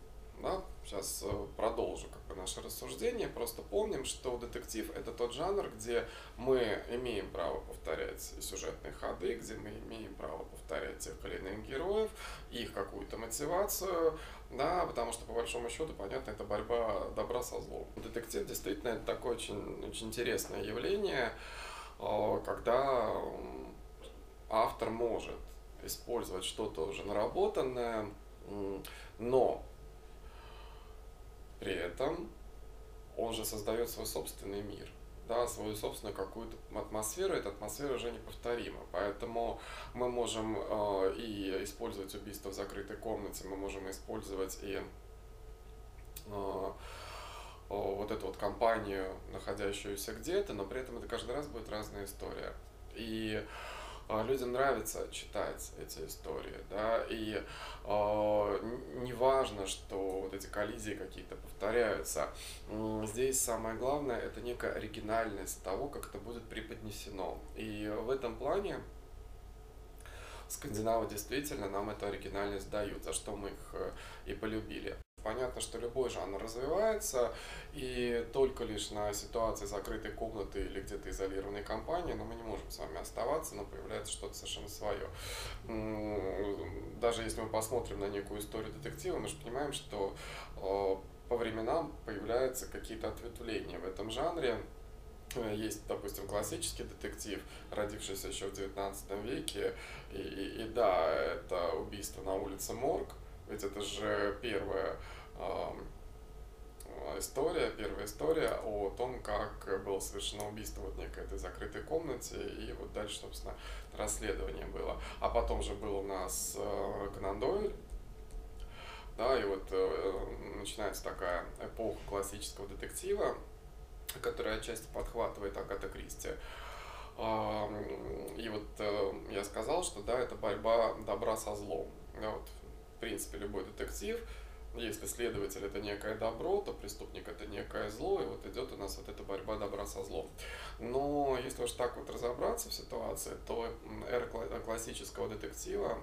да, сейчас э, продолжу как бы наше рассуждение. Просто помним, что детектив это тот жанр, где мы имеем право повторять сюжетные ходы, где мы имеем право повторять тех или иных героев, их какую-то мотивацию, да, потому что по большому счету, понятно, это борьба добра со злом. Детектив действительно это такое очень, очень интересное явление, э, когда автор может использовать что-то уже наработанное, но при этом он же создает свой собственный мир, да, свою собственную какую-то атмосферу, эта атмосфера уже неповторима. Поэтому мы можем э, и использовать убийство в закрытой комнате, мы можем использовать и э, вот эту вот компанию, находящуюся где-то, но при этом это каждый раз будет разная история. И а, людям нравится читать эти истории, да, и э, не важно, что вот эти коллизии какие-то повторяются. Здесь самое главное это некая оригинальность того, как это будет преподнесено. И в этом плане скандинавы действительно нам эту оригинальность дают, за что мы их э, и полюбили. Понятно, что любой жанр развивается, и только лишь на ситуации закрытой комнаты или где-то изолированной компании, но мы не можем с вами оставаться, но появляется что-то совершенно свое. Даже если мы посмотрим на некую историю детектива, мы же понимаем, что по временам появляются какие-то ответвления в этом жанре, есть, допустим, классический детектив, родившийся еще в 19 веке, и, и, и да, это убийство на улице Морг, ведь это же первая история, первая история о том, как было совершено убийство вот некой этой закрытой комнате, и вот дальше, собственно, расследование было. А потом же был у нас э, Конан Дойль, да, и вот э, начинается такая эпоха классического детектива, которая отчасти подхватывает Агата Кристи. И вот э, я сказал, что да, это борьба добра со злом. Да, вот принципе, любой детектив если следователь это некое добро, то преступник это некое зло, и вот идет у нас вот эта борьба добра со злом. Но если уж так вот разобраться в ситуации, то эра классического детектива,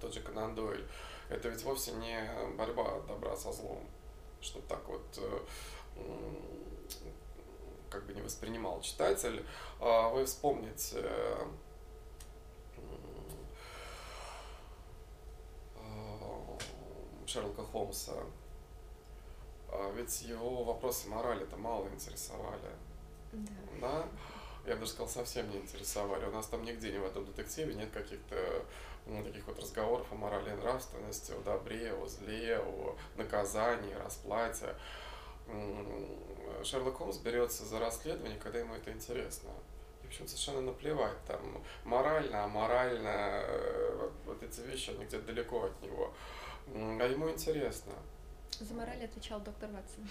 тот же Конан Дойль, это ведь вовсе не борьба добра со злом, что так вот э, как бы не воспринимал читатель. А вы вспомните Шерлока Холмса. А ведь его вопросы морали-то мало интересовали. Да. да? Я бы даже сказал, совсем не интересовали. У нас там нигде, ни в этом детективе нет каких-то ну, таких вот разговоров о морали и нравственности, о добре, о зле, о наказании, расплате. Шерлок Холмс берется за расследование, когда ему это интересно. И почему совершенно наплевать, там, морально, аморально, э, вот эти вещи, они где-то далеко от него. А ему интересно. За мораль отвечал доктор Ватсон.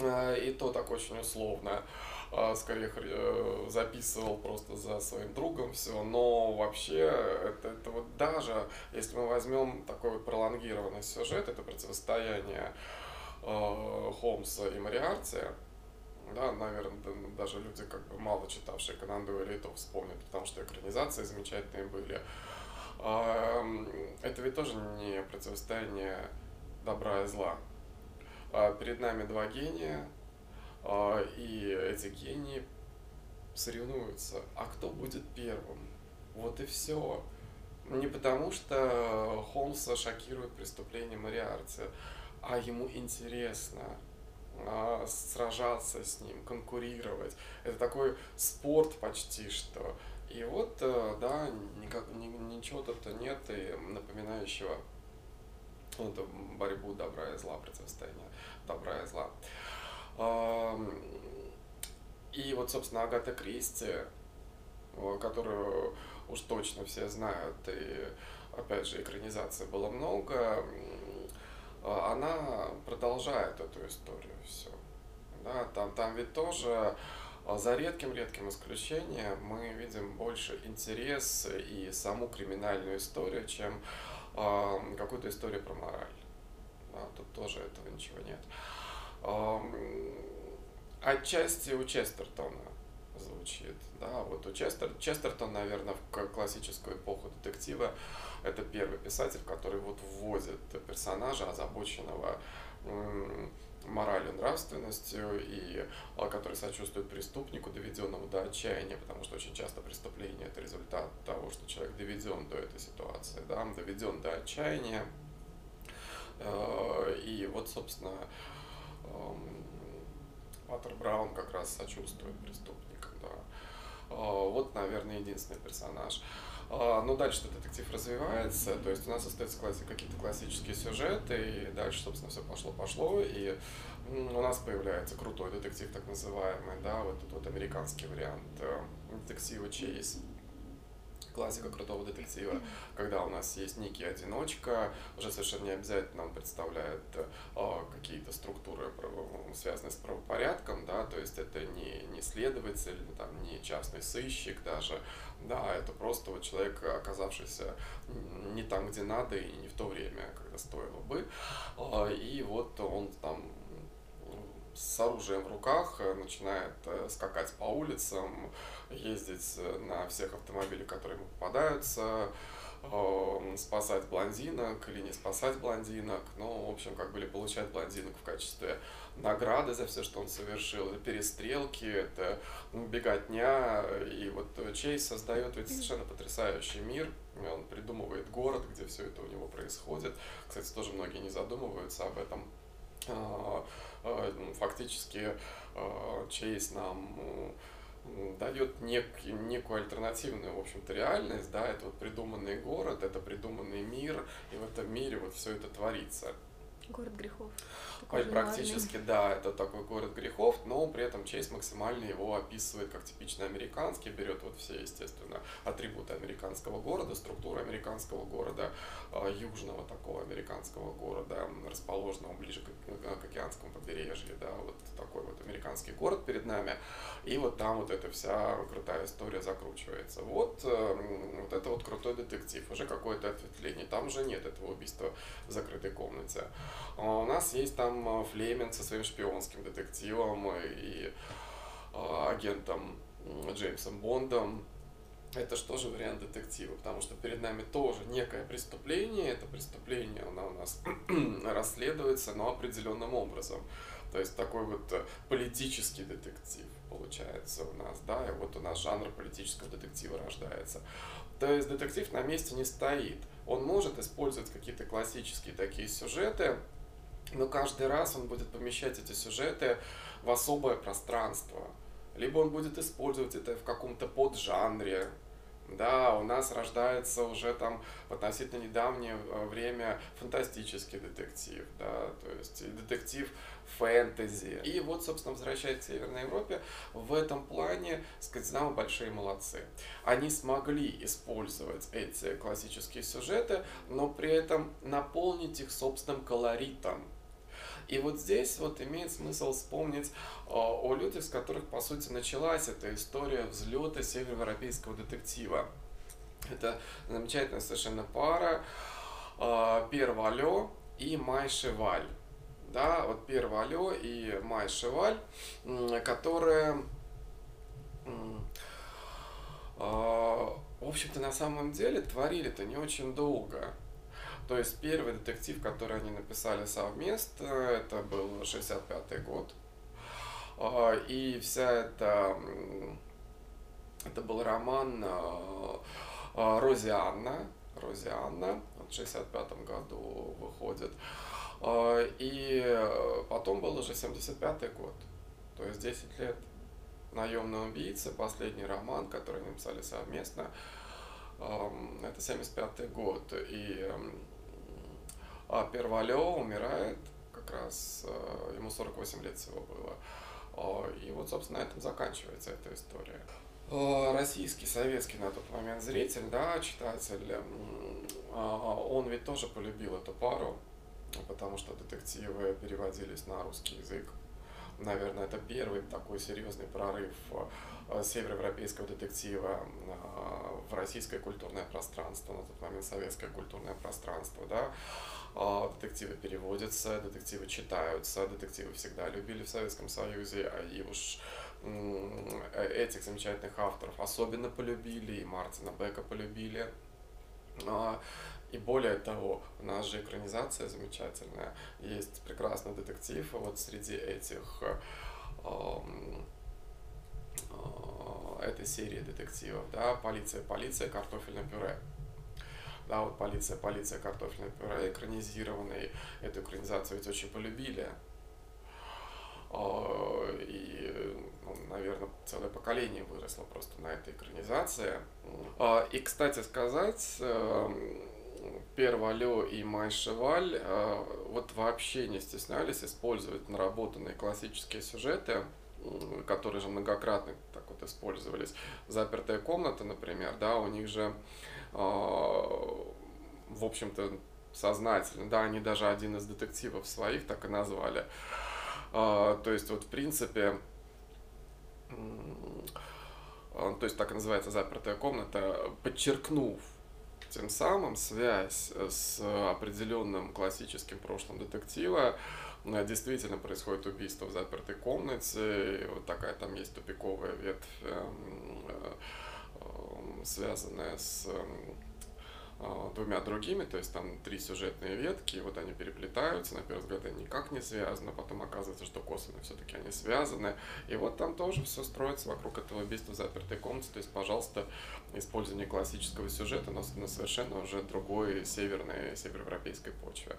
А, и то так очень условно. А, скорее э, записывал просто за своим другом все. Но вообще, это, это вот даже, если мы возьмем такой вот пролонгированный сюжет, это противостояние э, Холмса и Мариарти, да, наверное, даже люди, как бы мало читавшие Конан Дуэля, то вспомнят, потому что экранизации замечательные были. Это ведь тоже не противостояние добра и зла. А перед нами два гения, а, и эти гении соревнуются. А кто будет первым? Вот и все. Не потому, что Холмса шокирует преступление Мариарти, а ему интересно а, сражаться с ним, конкурировать. Это такой спорт почти что. И вот, э, да, никак, ни, ничего тут нет и напоминающего вот, борьбу добра и зла, противостояние добра и зла. И вот, собственно, Агата Кристи, которую уж точно все знают, и, опять же, экранизации было много, она продолжает эту историю все. Да, там, там ведь тоже за редким-редким исключением мы видим больше интерес и саму криминальную историю, чем э, какую-то историю про мораль. Да, тут тоже этого ничего нет. Э, отчасти у Честертона звучит. Да, вот у Честер, Честертон, наверное, в классическую эпоху детектива это первый писатель, который вот вводит персонажа, озабоченного моралью, нравственностью, и а, который сочувствует преступнику, доведенному до отчаяния, потому что очень часто преступление это результат того, что человек доведен до этой ситуации, да, доведен до отчаяния. Э, и вот, собственно, Паттер Браун как раз сочувствует преступникам, да. Э, вот, наверное, единственный персонаж. А, ну, дальше детектив развивается, то есть у нас остаются какие-то классические сюжеты, и дальше, собственно, все пошло-пошло, и у нас появляется крутой детектив, так называемый, да, вот этот вот американский вариант э, детектива Чейз классика крутого детектива, когда у нас есть некий одиночка, уже совершенно не обязательно он представляет э, какие-то структуры, связанные с правопорядком, да, то есть это не, не следователь, там, не частный сыщик даже, да, это просто вот человек, оказавшийся не там, где надо и не в то время, когда стоило бы, э, и вот он там с оружием в руках э, начинает э, скакать по улицам, ездить э, на всех автомобилях, которые ему попадаются, спасать блондинок или не спасать блондинок, ну, в общем, как были получать блондинок в качестве награды за все, что он совершил, это перестрелки, это беготня, и вот Чейз создает ведь совершенно потрясающий мир, он придумывает город, где все это у него происходит, кстати, тоже многие не задумываются об этом, а, ну, фактически а, Чейз нам дает нек, некую альтернативную, в общем-то, реальность, да, это вот придуманный город, это придуманный мир, и в этом мире вот все это творится. Город грехов. Такой практически, да, это такой город грехов, но при этом Чейз максимально его описывает как типично американский, берет вот все, естественно, атрибуты американского города, структуру американского города, а, южного такого американского города, расположенного ближе к, к океанскому побережью, да, вот такой вот американский город перед нами, и вот там вот эта вся крутая история закручивается. Вот, э, вот это вот крутой детектив, уже какое-то ответвление. Там уже нет этого убийства в закрытой комнате. А у нас есть там Флеминг со своим шпионским детективом и агентом Джеймсом Бондом, это же тоже вариант детектива, потому что перед нами тоже некое преступление, это преступление оно у нас расследуется, но определенным образом. То есть такой вот э, политический детектив получается у нас, да, и вот у нас жанр политического детектива рождается. То есть детектив на месте не стоит. Он может использовать какие-то классические такие сюжеты, но каждый раз он будет помещать эти сюжеты в особое пространство. Либо он будет использовать это в каком-то поджанре, да, у нас рождается уже там в относительно недавнее э, время фантастический детектив, да, то есть детектив фэнтези. И вот, собственно, возвращаясь к Северной Европе, в этом плане скандинавы большие молодцы. Они смогли использовать эти классические сюжеты, но при этом наполнить их собственным колоритом. И вот здесь вот имеет смысл вспомнить о, о людях, с которых, по сути, началась эта история взлета североевропейского детектива. Это замечательная совершенно пара э, Пер Валё и Май Шеваль. Да, вот Пер Валё и Май Шеваль, которые в общем-то, на самом деле творили-то не очень долго. То есть первый детектив, который они написали совместно, это был 65 год. А, и вся эта... Это был роман а, а, Розианна. Розианна в 65 году выходит. И потом был уже 75 год. То есть 10 лет наемный убийца, последний роман, который они написали совместно, это 75 год. И а Первалео умирает, как раз э, ему 48 лет всего было. А, и вот, собственно, на этом заканчивается эта история. А, российский, советский на тот момент зритель, да, читатель, а, он ведь тоже полюбил эту пару, потому что детективы переводились на русский язык. Наверное, это первый такой серьезный прорыв э, североевропейского детектива российское культурное пространство, на тот момент советское культурное пространство, да. А, детективы переводятся, детективы читаются, детективы всегда любили в Советском Союзе, а и уж э, этих замечательных авторов особенно полюбили, и Мартина Бека полюбили. А, и более того, у нас же экранизация замечательная, есть прекрасный детектив вот среди этих этой серии детективов, да, полиция, полиция, картофельное пюре да, вот полиция, полиция, картофельное пюре экранизированный, эту экранизацию ведь очень полюбили. А, и, ну, наверное, целое поколение выросло просто на этой экранизации. А, и, кстати сказать, эм, Первалё и Май Шеваль э, вот вообще не стеснялись использовать наработанные классические сюжеты, которые же многократно так вот использовались. Запертая комната, например, да, у них же а, в общем-то, сознательно. Да, они даже один из детективов своих так и назвали. А, то есть, вот, в принципе, то есть так и называется запертая комната, подчеркнув тем самым связь с определенным классическим прошлым детектива, действительно происходит убийство в запертой комнате, вот такая там есть тупиковая ветвь эм, э, связанная с а, двумя другими, то есть там три сюжетные ветки, и вот они переплетаются, на первый взгляд они никак не связаны, потом оказывается, что косвенно все-таки они связаны, и вот там тоже все строится вокруг этого убийства в запертой комнате, то есть, пожалуйста, использование классического сюжета, но на совершенно уже другой северной, североевропейской почве.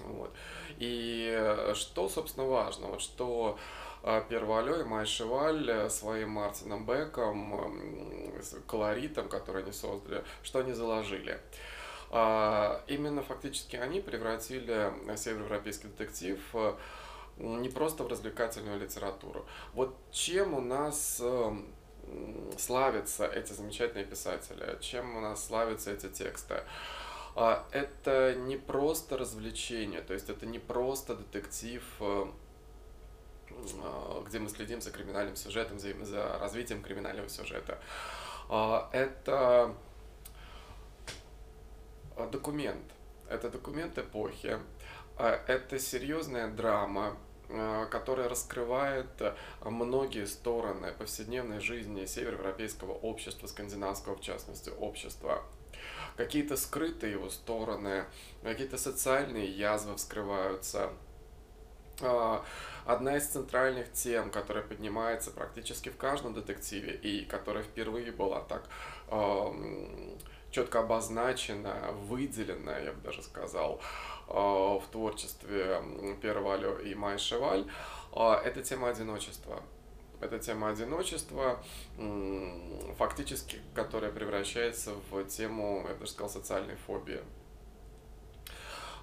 Вот. И э, что, собственно, важно, вот что а, Первалё и Май Шеваль э, своим Мартином Беком, колоритом, который они создали, что они заложили. А, именно фактически они превратили североевропейский детектив э, не просто в развлекательную литературу. Вот чем у нас славятся эти замечательные писатели, чем у нас славятся эти тексты. А, это не просто развлечение, то есть это не просто детектив, э, а, где мы следим за криминальным сюжетом, за, развитием криминального сюжета. А, это документ. Это документ эпохи. Это серьезная драма, которая раскрывает многие стороны повседневной жизни североевропейского общества, скандинавского в частности общества какие-то скрытые его стороны, какие-то социальные язвы вскрываются. А, одна из центральных тем, которая поднимается практически в каждом детективе и которая впервые была так четко обозначена, выделена, я бы даже сказал, а, в творчестве Первалю и Май Шеваль, а, это тема одиночества. Это тема одиночества, фактически, которая превращается в тему, я бы сказал, социальной фобии.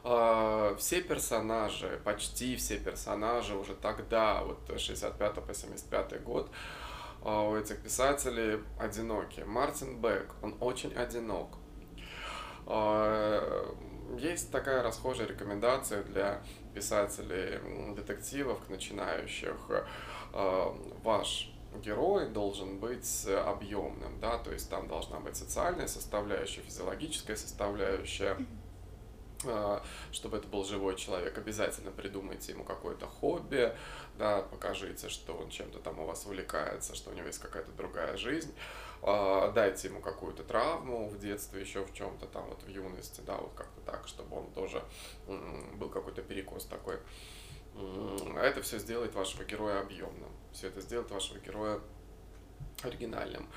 А, все персонажи, почти все персонажи уже тогда, вот 65 по 75 год, а, у этих писателей одиноки. Мартин Бек, он очень одинок. А, есть такая расхожая рекомендация для писателей детективов, начинающих ваш герой должен быть объемным, да, то есть там должна быть социальная составляющая, физиологическая составляющая, э, чтобы это был живой человек, обязательно придумайте ему какое-то хобби, да, покажите, что он чем-то там у вас увлекается, что у него есть какая-то другая жизнь, э, дайте ему какую-то травму в детстве, еще в чем-то там, вот в юности, да, вот как-то так, чтобы он тоже был какой-то перекос такой. А это все сделает вашего героя объемным. Все это сделает вашего героя оригинальным.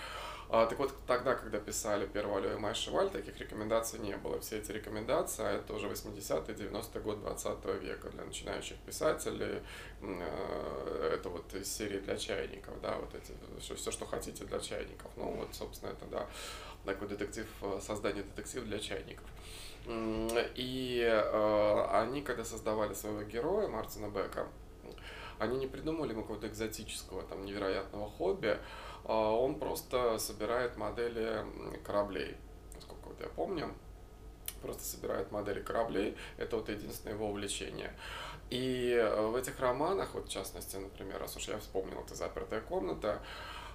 А, так вот, тогда, когда писали Первую и Май Шеваль, таких рекомендаций не было. Все эти рекомендации, а это уже 80-е, 90-е год 20 века для начинающих писателей. Э, это вот из серии для чайников, да, вот эти, все, что хотите для чайников. Ну, вот, собственно, это, да, такой детектив, э, создание детектива для чайников. И э, они, когда создавали своего героя, Мартина Бека, они не придумали ему какого-то экзотического, там, невероятного хобби, э, он просто собирает модели кораблей, насколько вот я помню, просто собирает модели кораблей, это вот единственное его увлечение. И э, в этих романах, вот в частности, например, раз уж я вспомнил, это «Запертая комната»,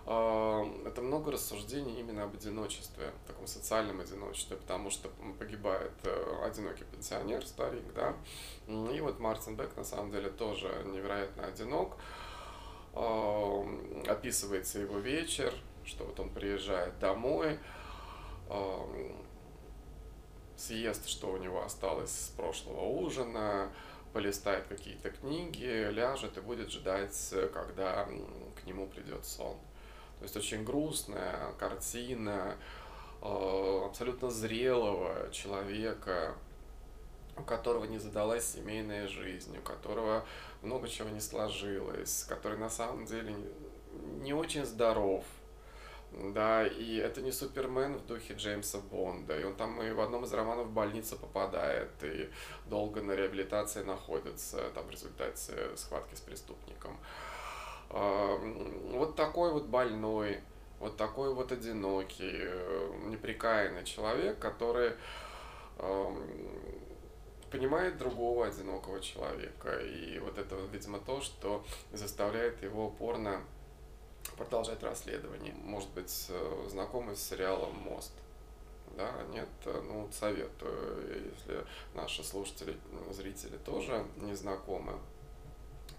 это много рассуждений именно об одиночестве, таком социальном одиночестве, потому что погибает э, одинокий пенсионер, старик, да, и вот Мартин Бек на самом деле тоже невероятно одинок, описывается его вечер, что вот он приезжает домой, съест, что у него осталось с прошлого ужина, полистает какие-то книги, ляжет и будет ждать, когда к нему придет сон. То есть очень грустная картина э, абсолютно зрелого человека, у которого не задалась семейная жизнь, у которого много чего не сложилось, который на самом деле не очень здоров, да, и это не Супермен в духе Джеймса Бонда, и он там и в одном из романов в больницу попадает, и долго на реабилитации находится, там в результате схватки с преступником вот такой вот больной, вот такой вот одинокий, э, неприкаянный человек, который понимает другого одинокого человека. И вот это, видимо, то, что заставляет его упорно продолжать расследование. Может быть, э, знакомый с сериалом «Мост». Да, нет, э, ну, советую, если наши слушатели, зрители тоже не знакомы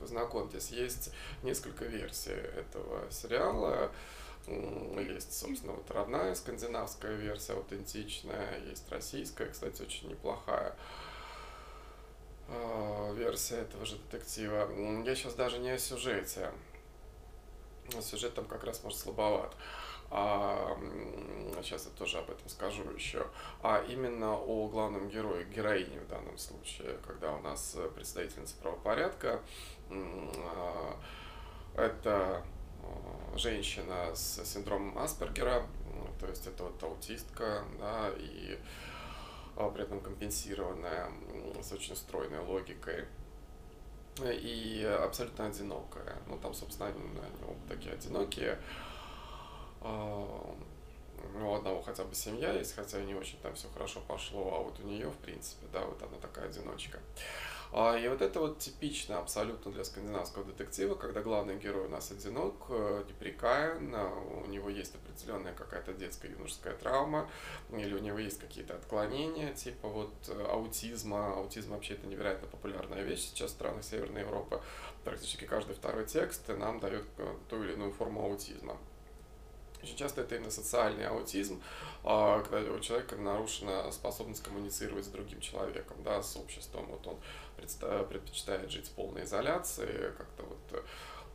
Познакомьтесь, есть несколько версий этого сериала. Есть, собственно, вот родная скандинавская версия, аутентичная, есть российская, кстати, очень неплохая а, версия этого же детектива. Я сейчас даже не о сюжете. Сюжет там как раз, может, слабоват. А, сейчас я тоже об этом скажу еще. А именно о главном герое, героине в данном случае, когда у нас представительница правопорядка, это а, женщина с синдромом Аспергера, то есть это вот аутистка, да, и а, при этом компенсированная с очень стройной логикой и абсолютно одинокая. Ну, там, собственно, они оба такие одинокие. У одного хотя бы семья есть, хотя не очень там все хорошо пошло, а вот у нее, в принципе, да, вот она такая одиночка. А, и вот это вот типично абсолютно для скандинавского детектива, когда главный герой у нас одинок, э, неприкаян, у него есть определенная какая-то детская юношеская травма, или у него есть какие-то отклонения, типа вот э, аутизма. Аутизм вообще это невероятно популярная вещь сейчас в странах Северной Европы. Практически каждый второй текст нам дает э, ту или иную форму аутизма. Очень часто это именно социальный аутизм, а, когда у человека нарушена способность коммуницировать с другим человеком, да, с обществом. Вот он предпочитает жить в полной изоляции, как-то вот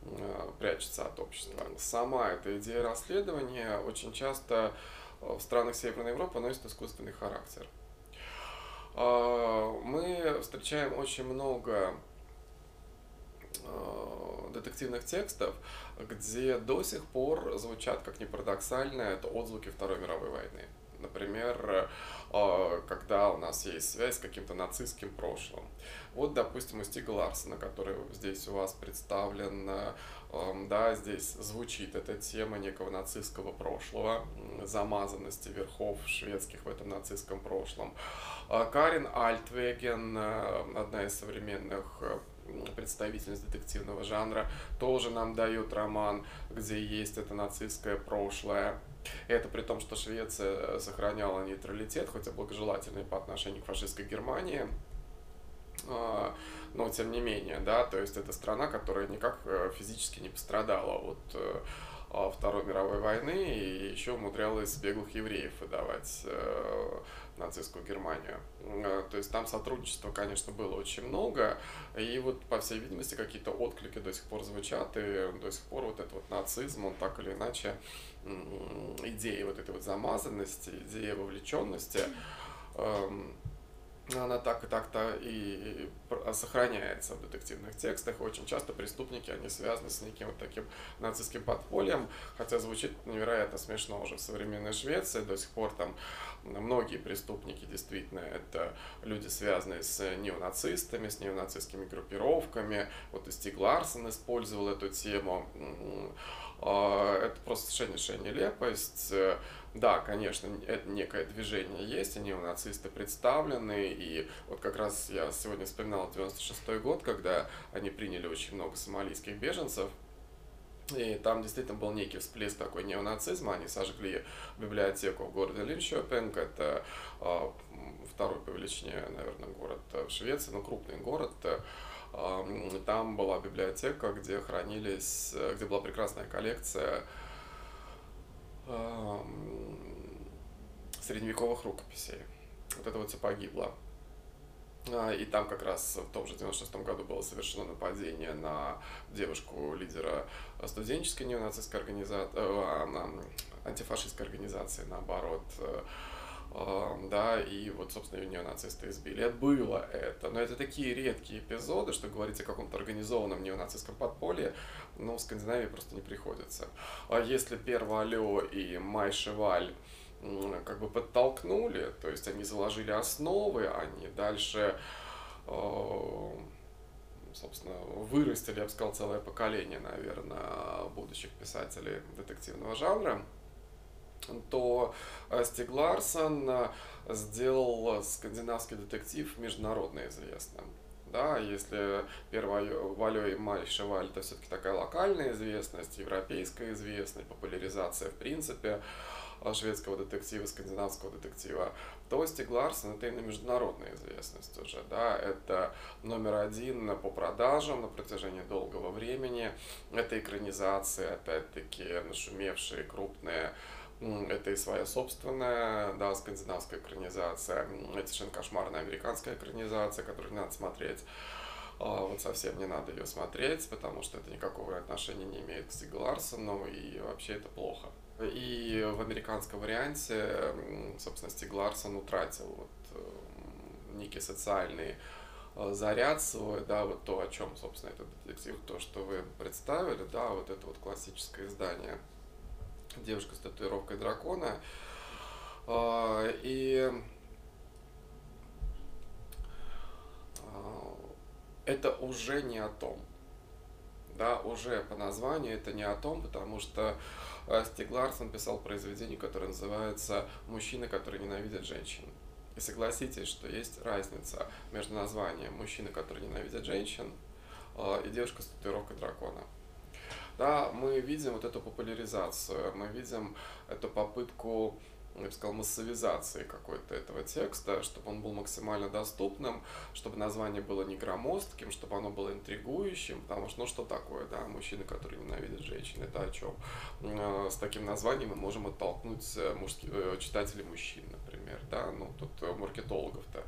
э, прячется от общества. Сама эта идея расследования очень часто в странах Северной Европы носит искусственный характер. А, мы встречаем очень много э, детективных текстов, где до сих пор звучат, как ни парадоксально, это отзвуки Второй мировой войны. Например, э, когда у нас есть связь с каким-то нацистским прошлым. Вот, допустим, у Стига Ларсона, который здесь у вас представлен, э, эм, да, здесь звучит эта тема некого нацистского прошлого, замазанности верхов шведских в этом нацистском прошлом. А Карин Альтвеген, э, одна из современных представительниц детективного жанра, тоже нам дает роман, где есть это нацистское прошлое. Это при том, что Швеция сохраняла нейтралитет, хоть и благожелательный по отношению к фашистской Германии. А, но тем не менее, да, то есть это страна, которая никак э, физически не пострадала от э, а, Второй мировой войны и еще умудрялась беглых евреев выдавать э, нацистскую Германию. Э, то есть там сотрудничества, конечно, было очень много, и вот, по всей видимости, какие-то отклики до сих пор звучат, и до сих пор вот этот вот нацизм, он так или иначе, идея вот этой вот замазанности, идея вовлеченности, эм, она так и так-то и сохраняется в детективных текстах. Очень часто преступники, они связаны с неким вот таким нацистским подпольем, хотя звучит невероятно смешно уже в современной Швеции. До сих пор там многие преступники действительно это люди, связанные с неонацистами, с неонацистскими группировками. Вот и Стиг Ларсон использовал эту тему. А, это просто совершеннейшая нелепость. Да, конечно, это некое движение есть, они у нацисты представлены, и вот как раз я сегодня вспоминал 96 год, когда они приняли очень много сомалийских беженцев, и там действительно был некий всплеск такой неонацизма. Они сожгли библиотеку в городе Линчопинг. Это э, второй по величине, наверное, город в Швеции, но крупный город. Там была библиотека, где хранились, где была прекрасная коллекция средневековых рукописей. Вот это вот все погибло. А, и там как раз в том же 96 году было совершено нападение на девушку-лидера студенческой неонацистской организации, э, антифашистской организации, наоборот. Да, и вот, собственно, ее неонацисты избили. Это было это. Но это такие редкие эпизоды, что говорить о каком-то организованном неонацистском подполье, ну, в Скандинавии просто не приходится. А если Перво Алё и Май Шеваль как бы подтолкнули, то есть они заложили основы, они дальше, собственно, вырастили, я бы сказал, целое поколение, наверное, будущих писателей детективного жанра, то э, Стиг Ларсон э, сделал скандинавский детектив международно известным. Да, если первое Валё и Май Шеваль это все-таки такая локальная известность, европейская известность, популяризация в принципе, шведского детектива, скандинавского детектива, то Стиг Ларсон это именно международная известность уже, да, это номер один по продажам на протяжении долгого времени, это экранизации, опять-таки, нашумевшие, крупные, это и своя собственная, да, скандинавская экранизация, это совершенно кошмарная американская экранизация, которую не надо смотреть. А, вот совсем не надо ее смотреть, потому что это никакого отношения не имеет к Стигу Ларсону, и вообще это плохо. И в американском варианте, собственно, Стиг Ларсон утратил вот некий социальный э, заряд свой, да, вот то, о чем, собственно, этот детектив, то, что вы представили, да, вот это вот классическое издание «Девушка с татуировкой дракона». А, и а, это уже не о том. Да, уже по названию это не о том, потому что Стиг Ларсон писал произведение, которое называется «Мужчины, которые ненавидят женщин». И согласитесь, что есть разница между названием «Мужчины, которые ненавидят женщин» и «Девушка с татуировкой дракона». Да, мы видим вот эту популяризацию, мы видим эту попытку я бы сказал, массовизации какой-то этого текста, чтобы он был максимально доступным, чтобы название было не громоздким, чтобы оно было интригующим, потому что, ну что такое, да, мужчины, которые ненавидят женщин, это о чем? Э, с таким названием мы можем оттолкнуть э, мужских, э, читателей мужчин, например, да, ну тут маркетологов-то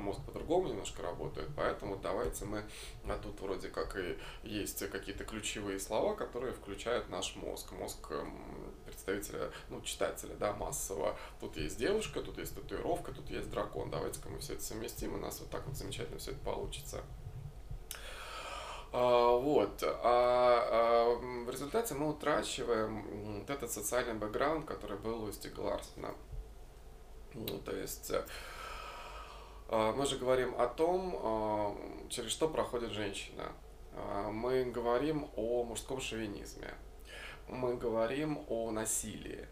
мозг по-другому немножко работает, поэтому давайте мы, а тут вроде как и есть какие-то ключевые слова, которые включают наш мозг, мозг представителя, ну, читателя, да, массового. Тут есть девушка, тут есть татуировка, тут есть дракон. Давайте-ка мы все это совместим, у нас вот так вот замечательно все это получится. А, вот. А, а в результате мы утрачиваем вот этот социальный бэкграунд, который был у. Ну, то есть а, мы же говорим о том, а, через что проходит женщина. Мы говорим о мужском шовинизме мы говорим о насилии.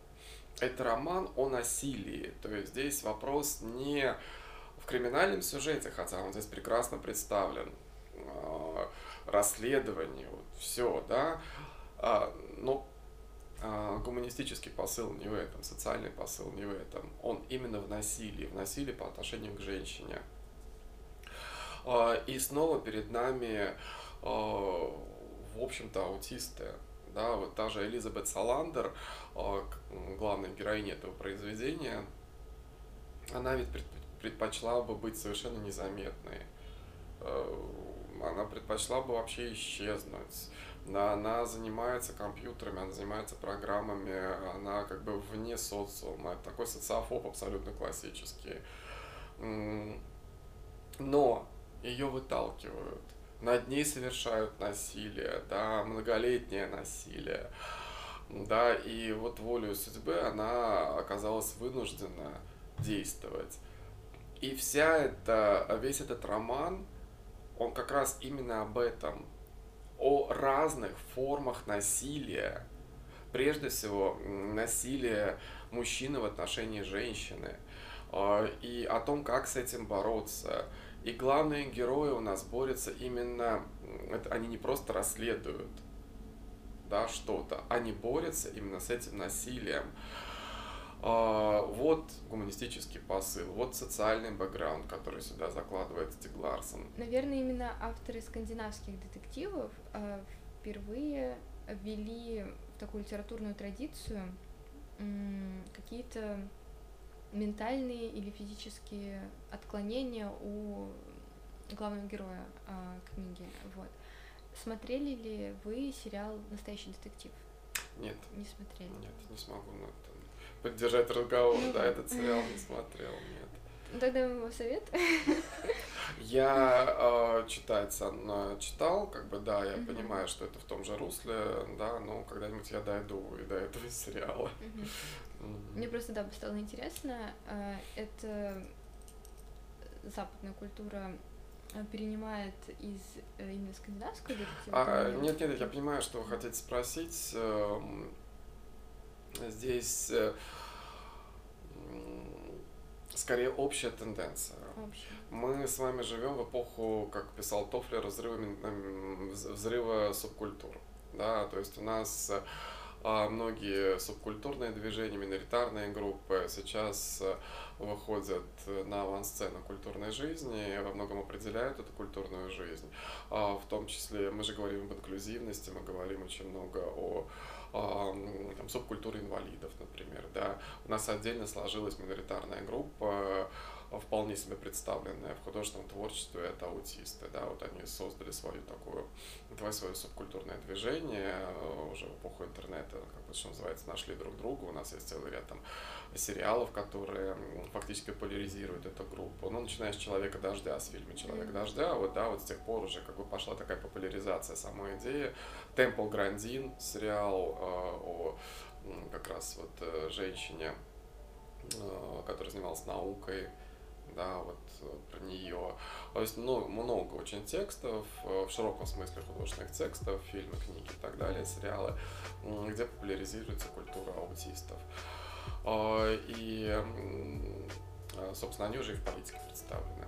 Это роман о насилии. То есть здесь вопрос не в криминальном сюжете, хотя он здесь прекрасно представлен, а, расследование, вот все, да, а, но а, гуманистический посыл не в этом, социальный посыл не в этом. Он именно в насилии, в насилии по отношению к женщине. И снова перед нами, в общем-то, аутисты да, вот та же Элизабет Саландер, а, главная героиня этого произведения, она ведь предпочла бы быть совершенно незаметной. Э, она предпочла бы вообще исчезнуть. Она занимается компьютерами, она занимается программами, она как бы вне социума. Это такой социофоб абсолютно классический. Но ее выталкивают над ней совершают насилие, да, многолетнее насилие, да, и вот волею судьбы она оказалась вынуждена действовать. И вся эта, весь этот роман, он как раз именно об этом, о разных формах насилия, прежде всего насилие мужчины в отношении женщины, а, и о том, как с этим бороться, и главные герои у нас борются именно, это, они не просто расследуют да, что-то, они борются именно с этим насилием. А, вот гуманистический посыл, вот социальный бэкграунд, который сюда закладывает Стиг Ларсон. Наверное, именно авторы скандинавских детективов а, впервые ввели в такую литературную традицию какие-то ментальные или физические отклонения у главного героя э, книги. Вот. Смотрели ли вы сериал «Настоящий детектив»? Нет. Не смотрели? Нет, не смогу на это поддержать разговор. Ну, да, этот сериал не смотрел, нет. Тогда его совет. Я э, читать э, читал, как бы, да, я uh-huh. понимаю, что это в том же русле, да, но когда-нибудь я дойду и до этого сериала. Uh-huh. Мне просто, да, стало интересно, э, это западная культура э, перенимает из э, именно скандинавской А, нет, нет, я понимаю, что вы хотите спросить. Здесь скорее общая тенденция. Общая. Мы с вами живем в эпоху, как писал Тофлер, взрыва, взрыва субкультур. Да, то есть у нас а многие субкультурные движения, миноритарные группы сейчас э, выходят на авансцену культурной жизни и во многом определяют эту культурную жизнь. А в том числе мы же говорим об инклюзивности, мы говорим очень много о там, субкультуре инвалидов, например. Да. У нас отдельно сложилась миноритарная группа, вполне себе представленные в художественном творчестве, это аутисты, да, вот они создали свою такую, свое субкультурное движение э, уже в эпоху интернета, как бы, что называется, нашли друг друга, у нас есть целый ряд там сериалов, которые фактически популяризируют эту группу, ну, начиная с «Человека дождя», с фильма «Человек дождя», вот, да, вот с тех пор уже как бы пошла такая популяризация самой идеи, «Темпл Грандин», сериал э, о как раз вот э, женщине, которая занималась наукой, да, вот э, про нее. То есть ну, много очень текстов, э, в широком смысле художественных текстов, фильмы, книги и так далее, сериалы, где популяризируется культура аутистов. А, и собственно, они уже и в политике представлены.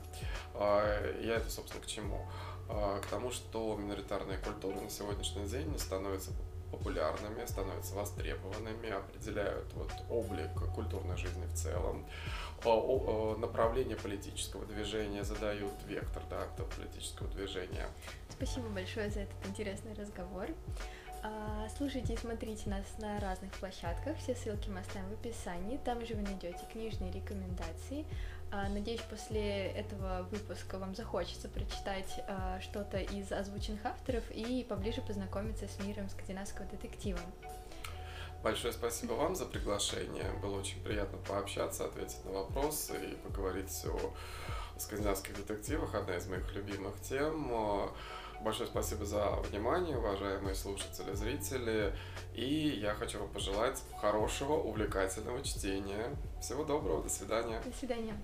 А, я это, собственно, к чему? А, к тому, что миноритарные культуры на сегодняшний день становятся популярными, становятся востребованными, определяют вот облик культурной жизни в целом, направление политического движения задают вектор да, этого политического движения. Спасибо большое за этот интересный разговор. А, слушайте и смотрите нас на разных площадках. Все ссылки мы оставим в описании. Там же вы найдете книжные рекомендации. А, надеюсь, после этого выпуска вам захочется прочитать а, что-то из озвученных авторов и поближе познакомиться с миром скандинавского детектива. Большое спасибо вам за приглашение. Было очень приятно пообщаться, ответить на вопросы и поговорить о скандинавских детективах. Одна из моих любимых тем. Большое спасибо за внимание, уважаемые слушатели, зрители. И я хочу вам пожелать хорошего, увлекательного чтения. Всего доброго, до свидания. До свидания.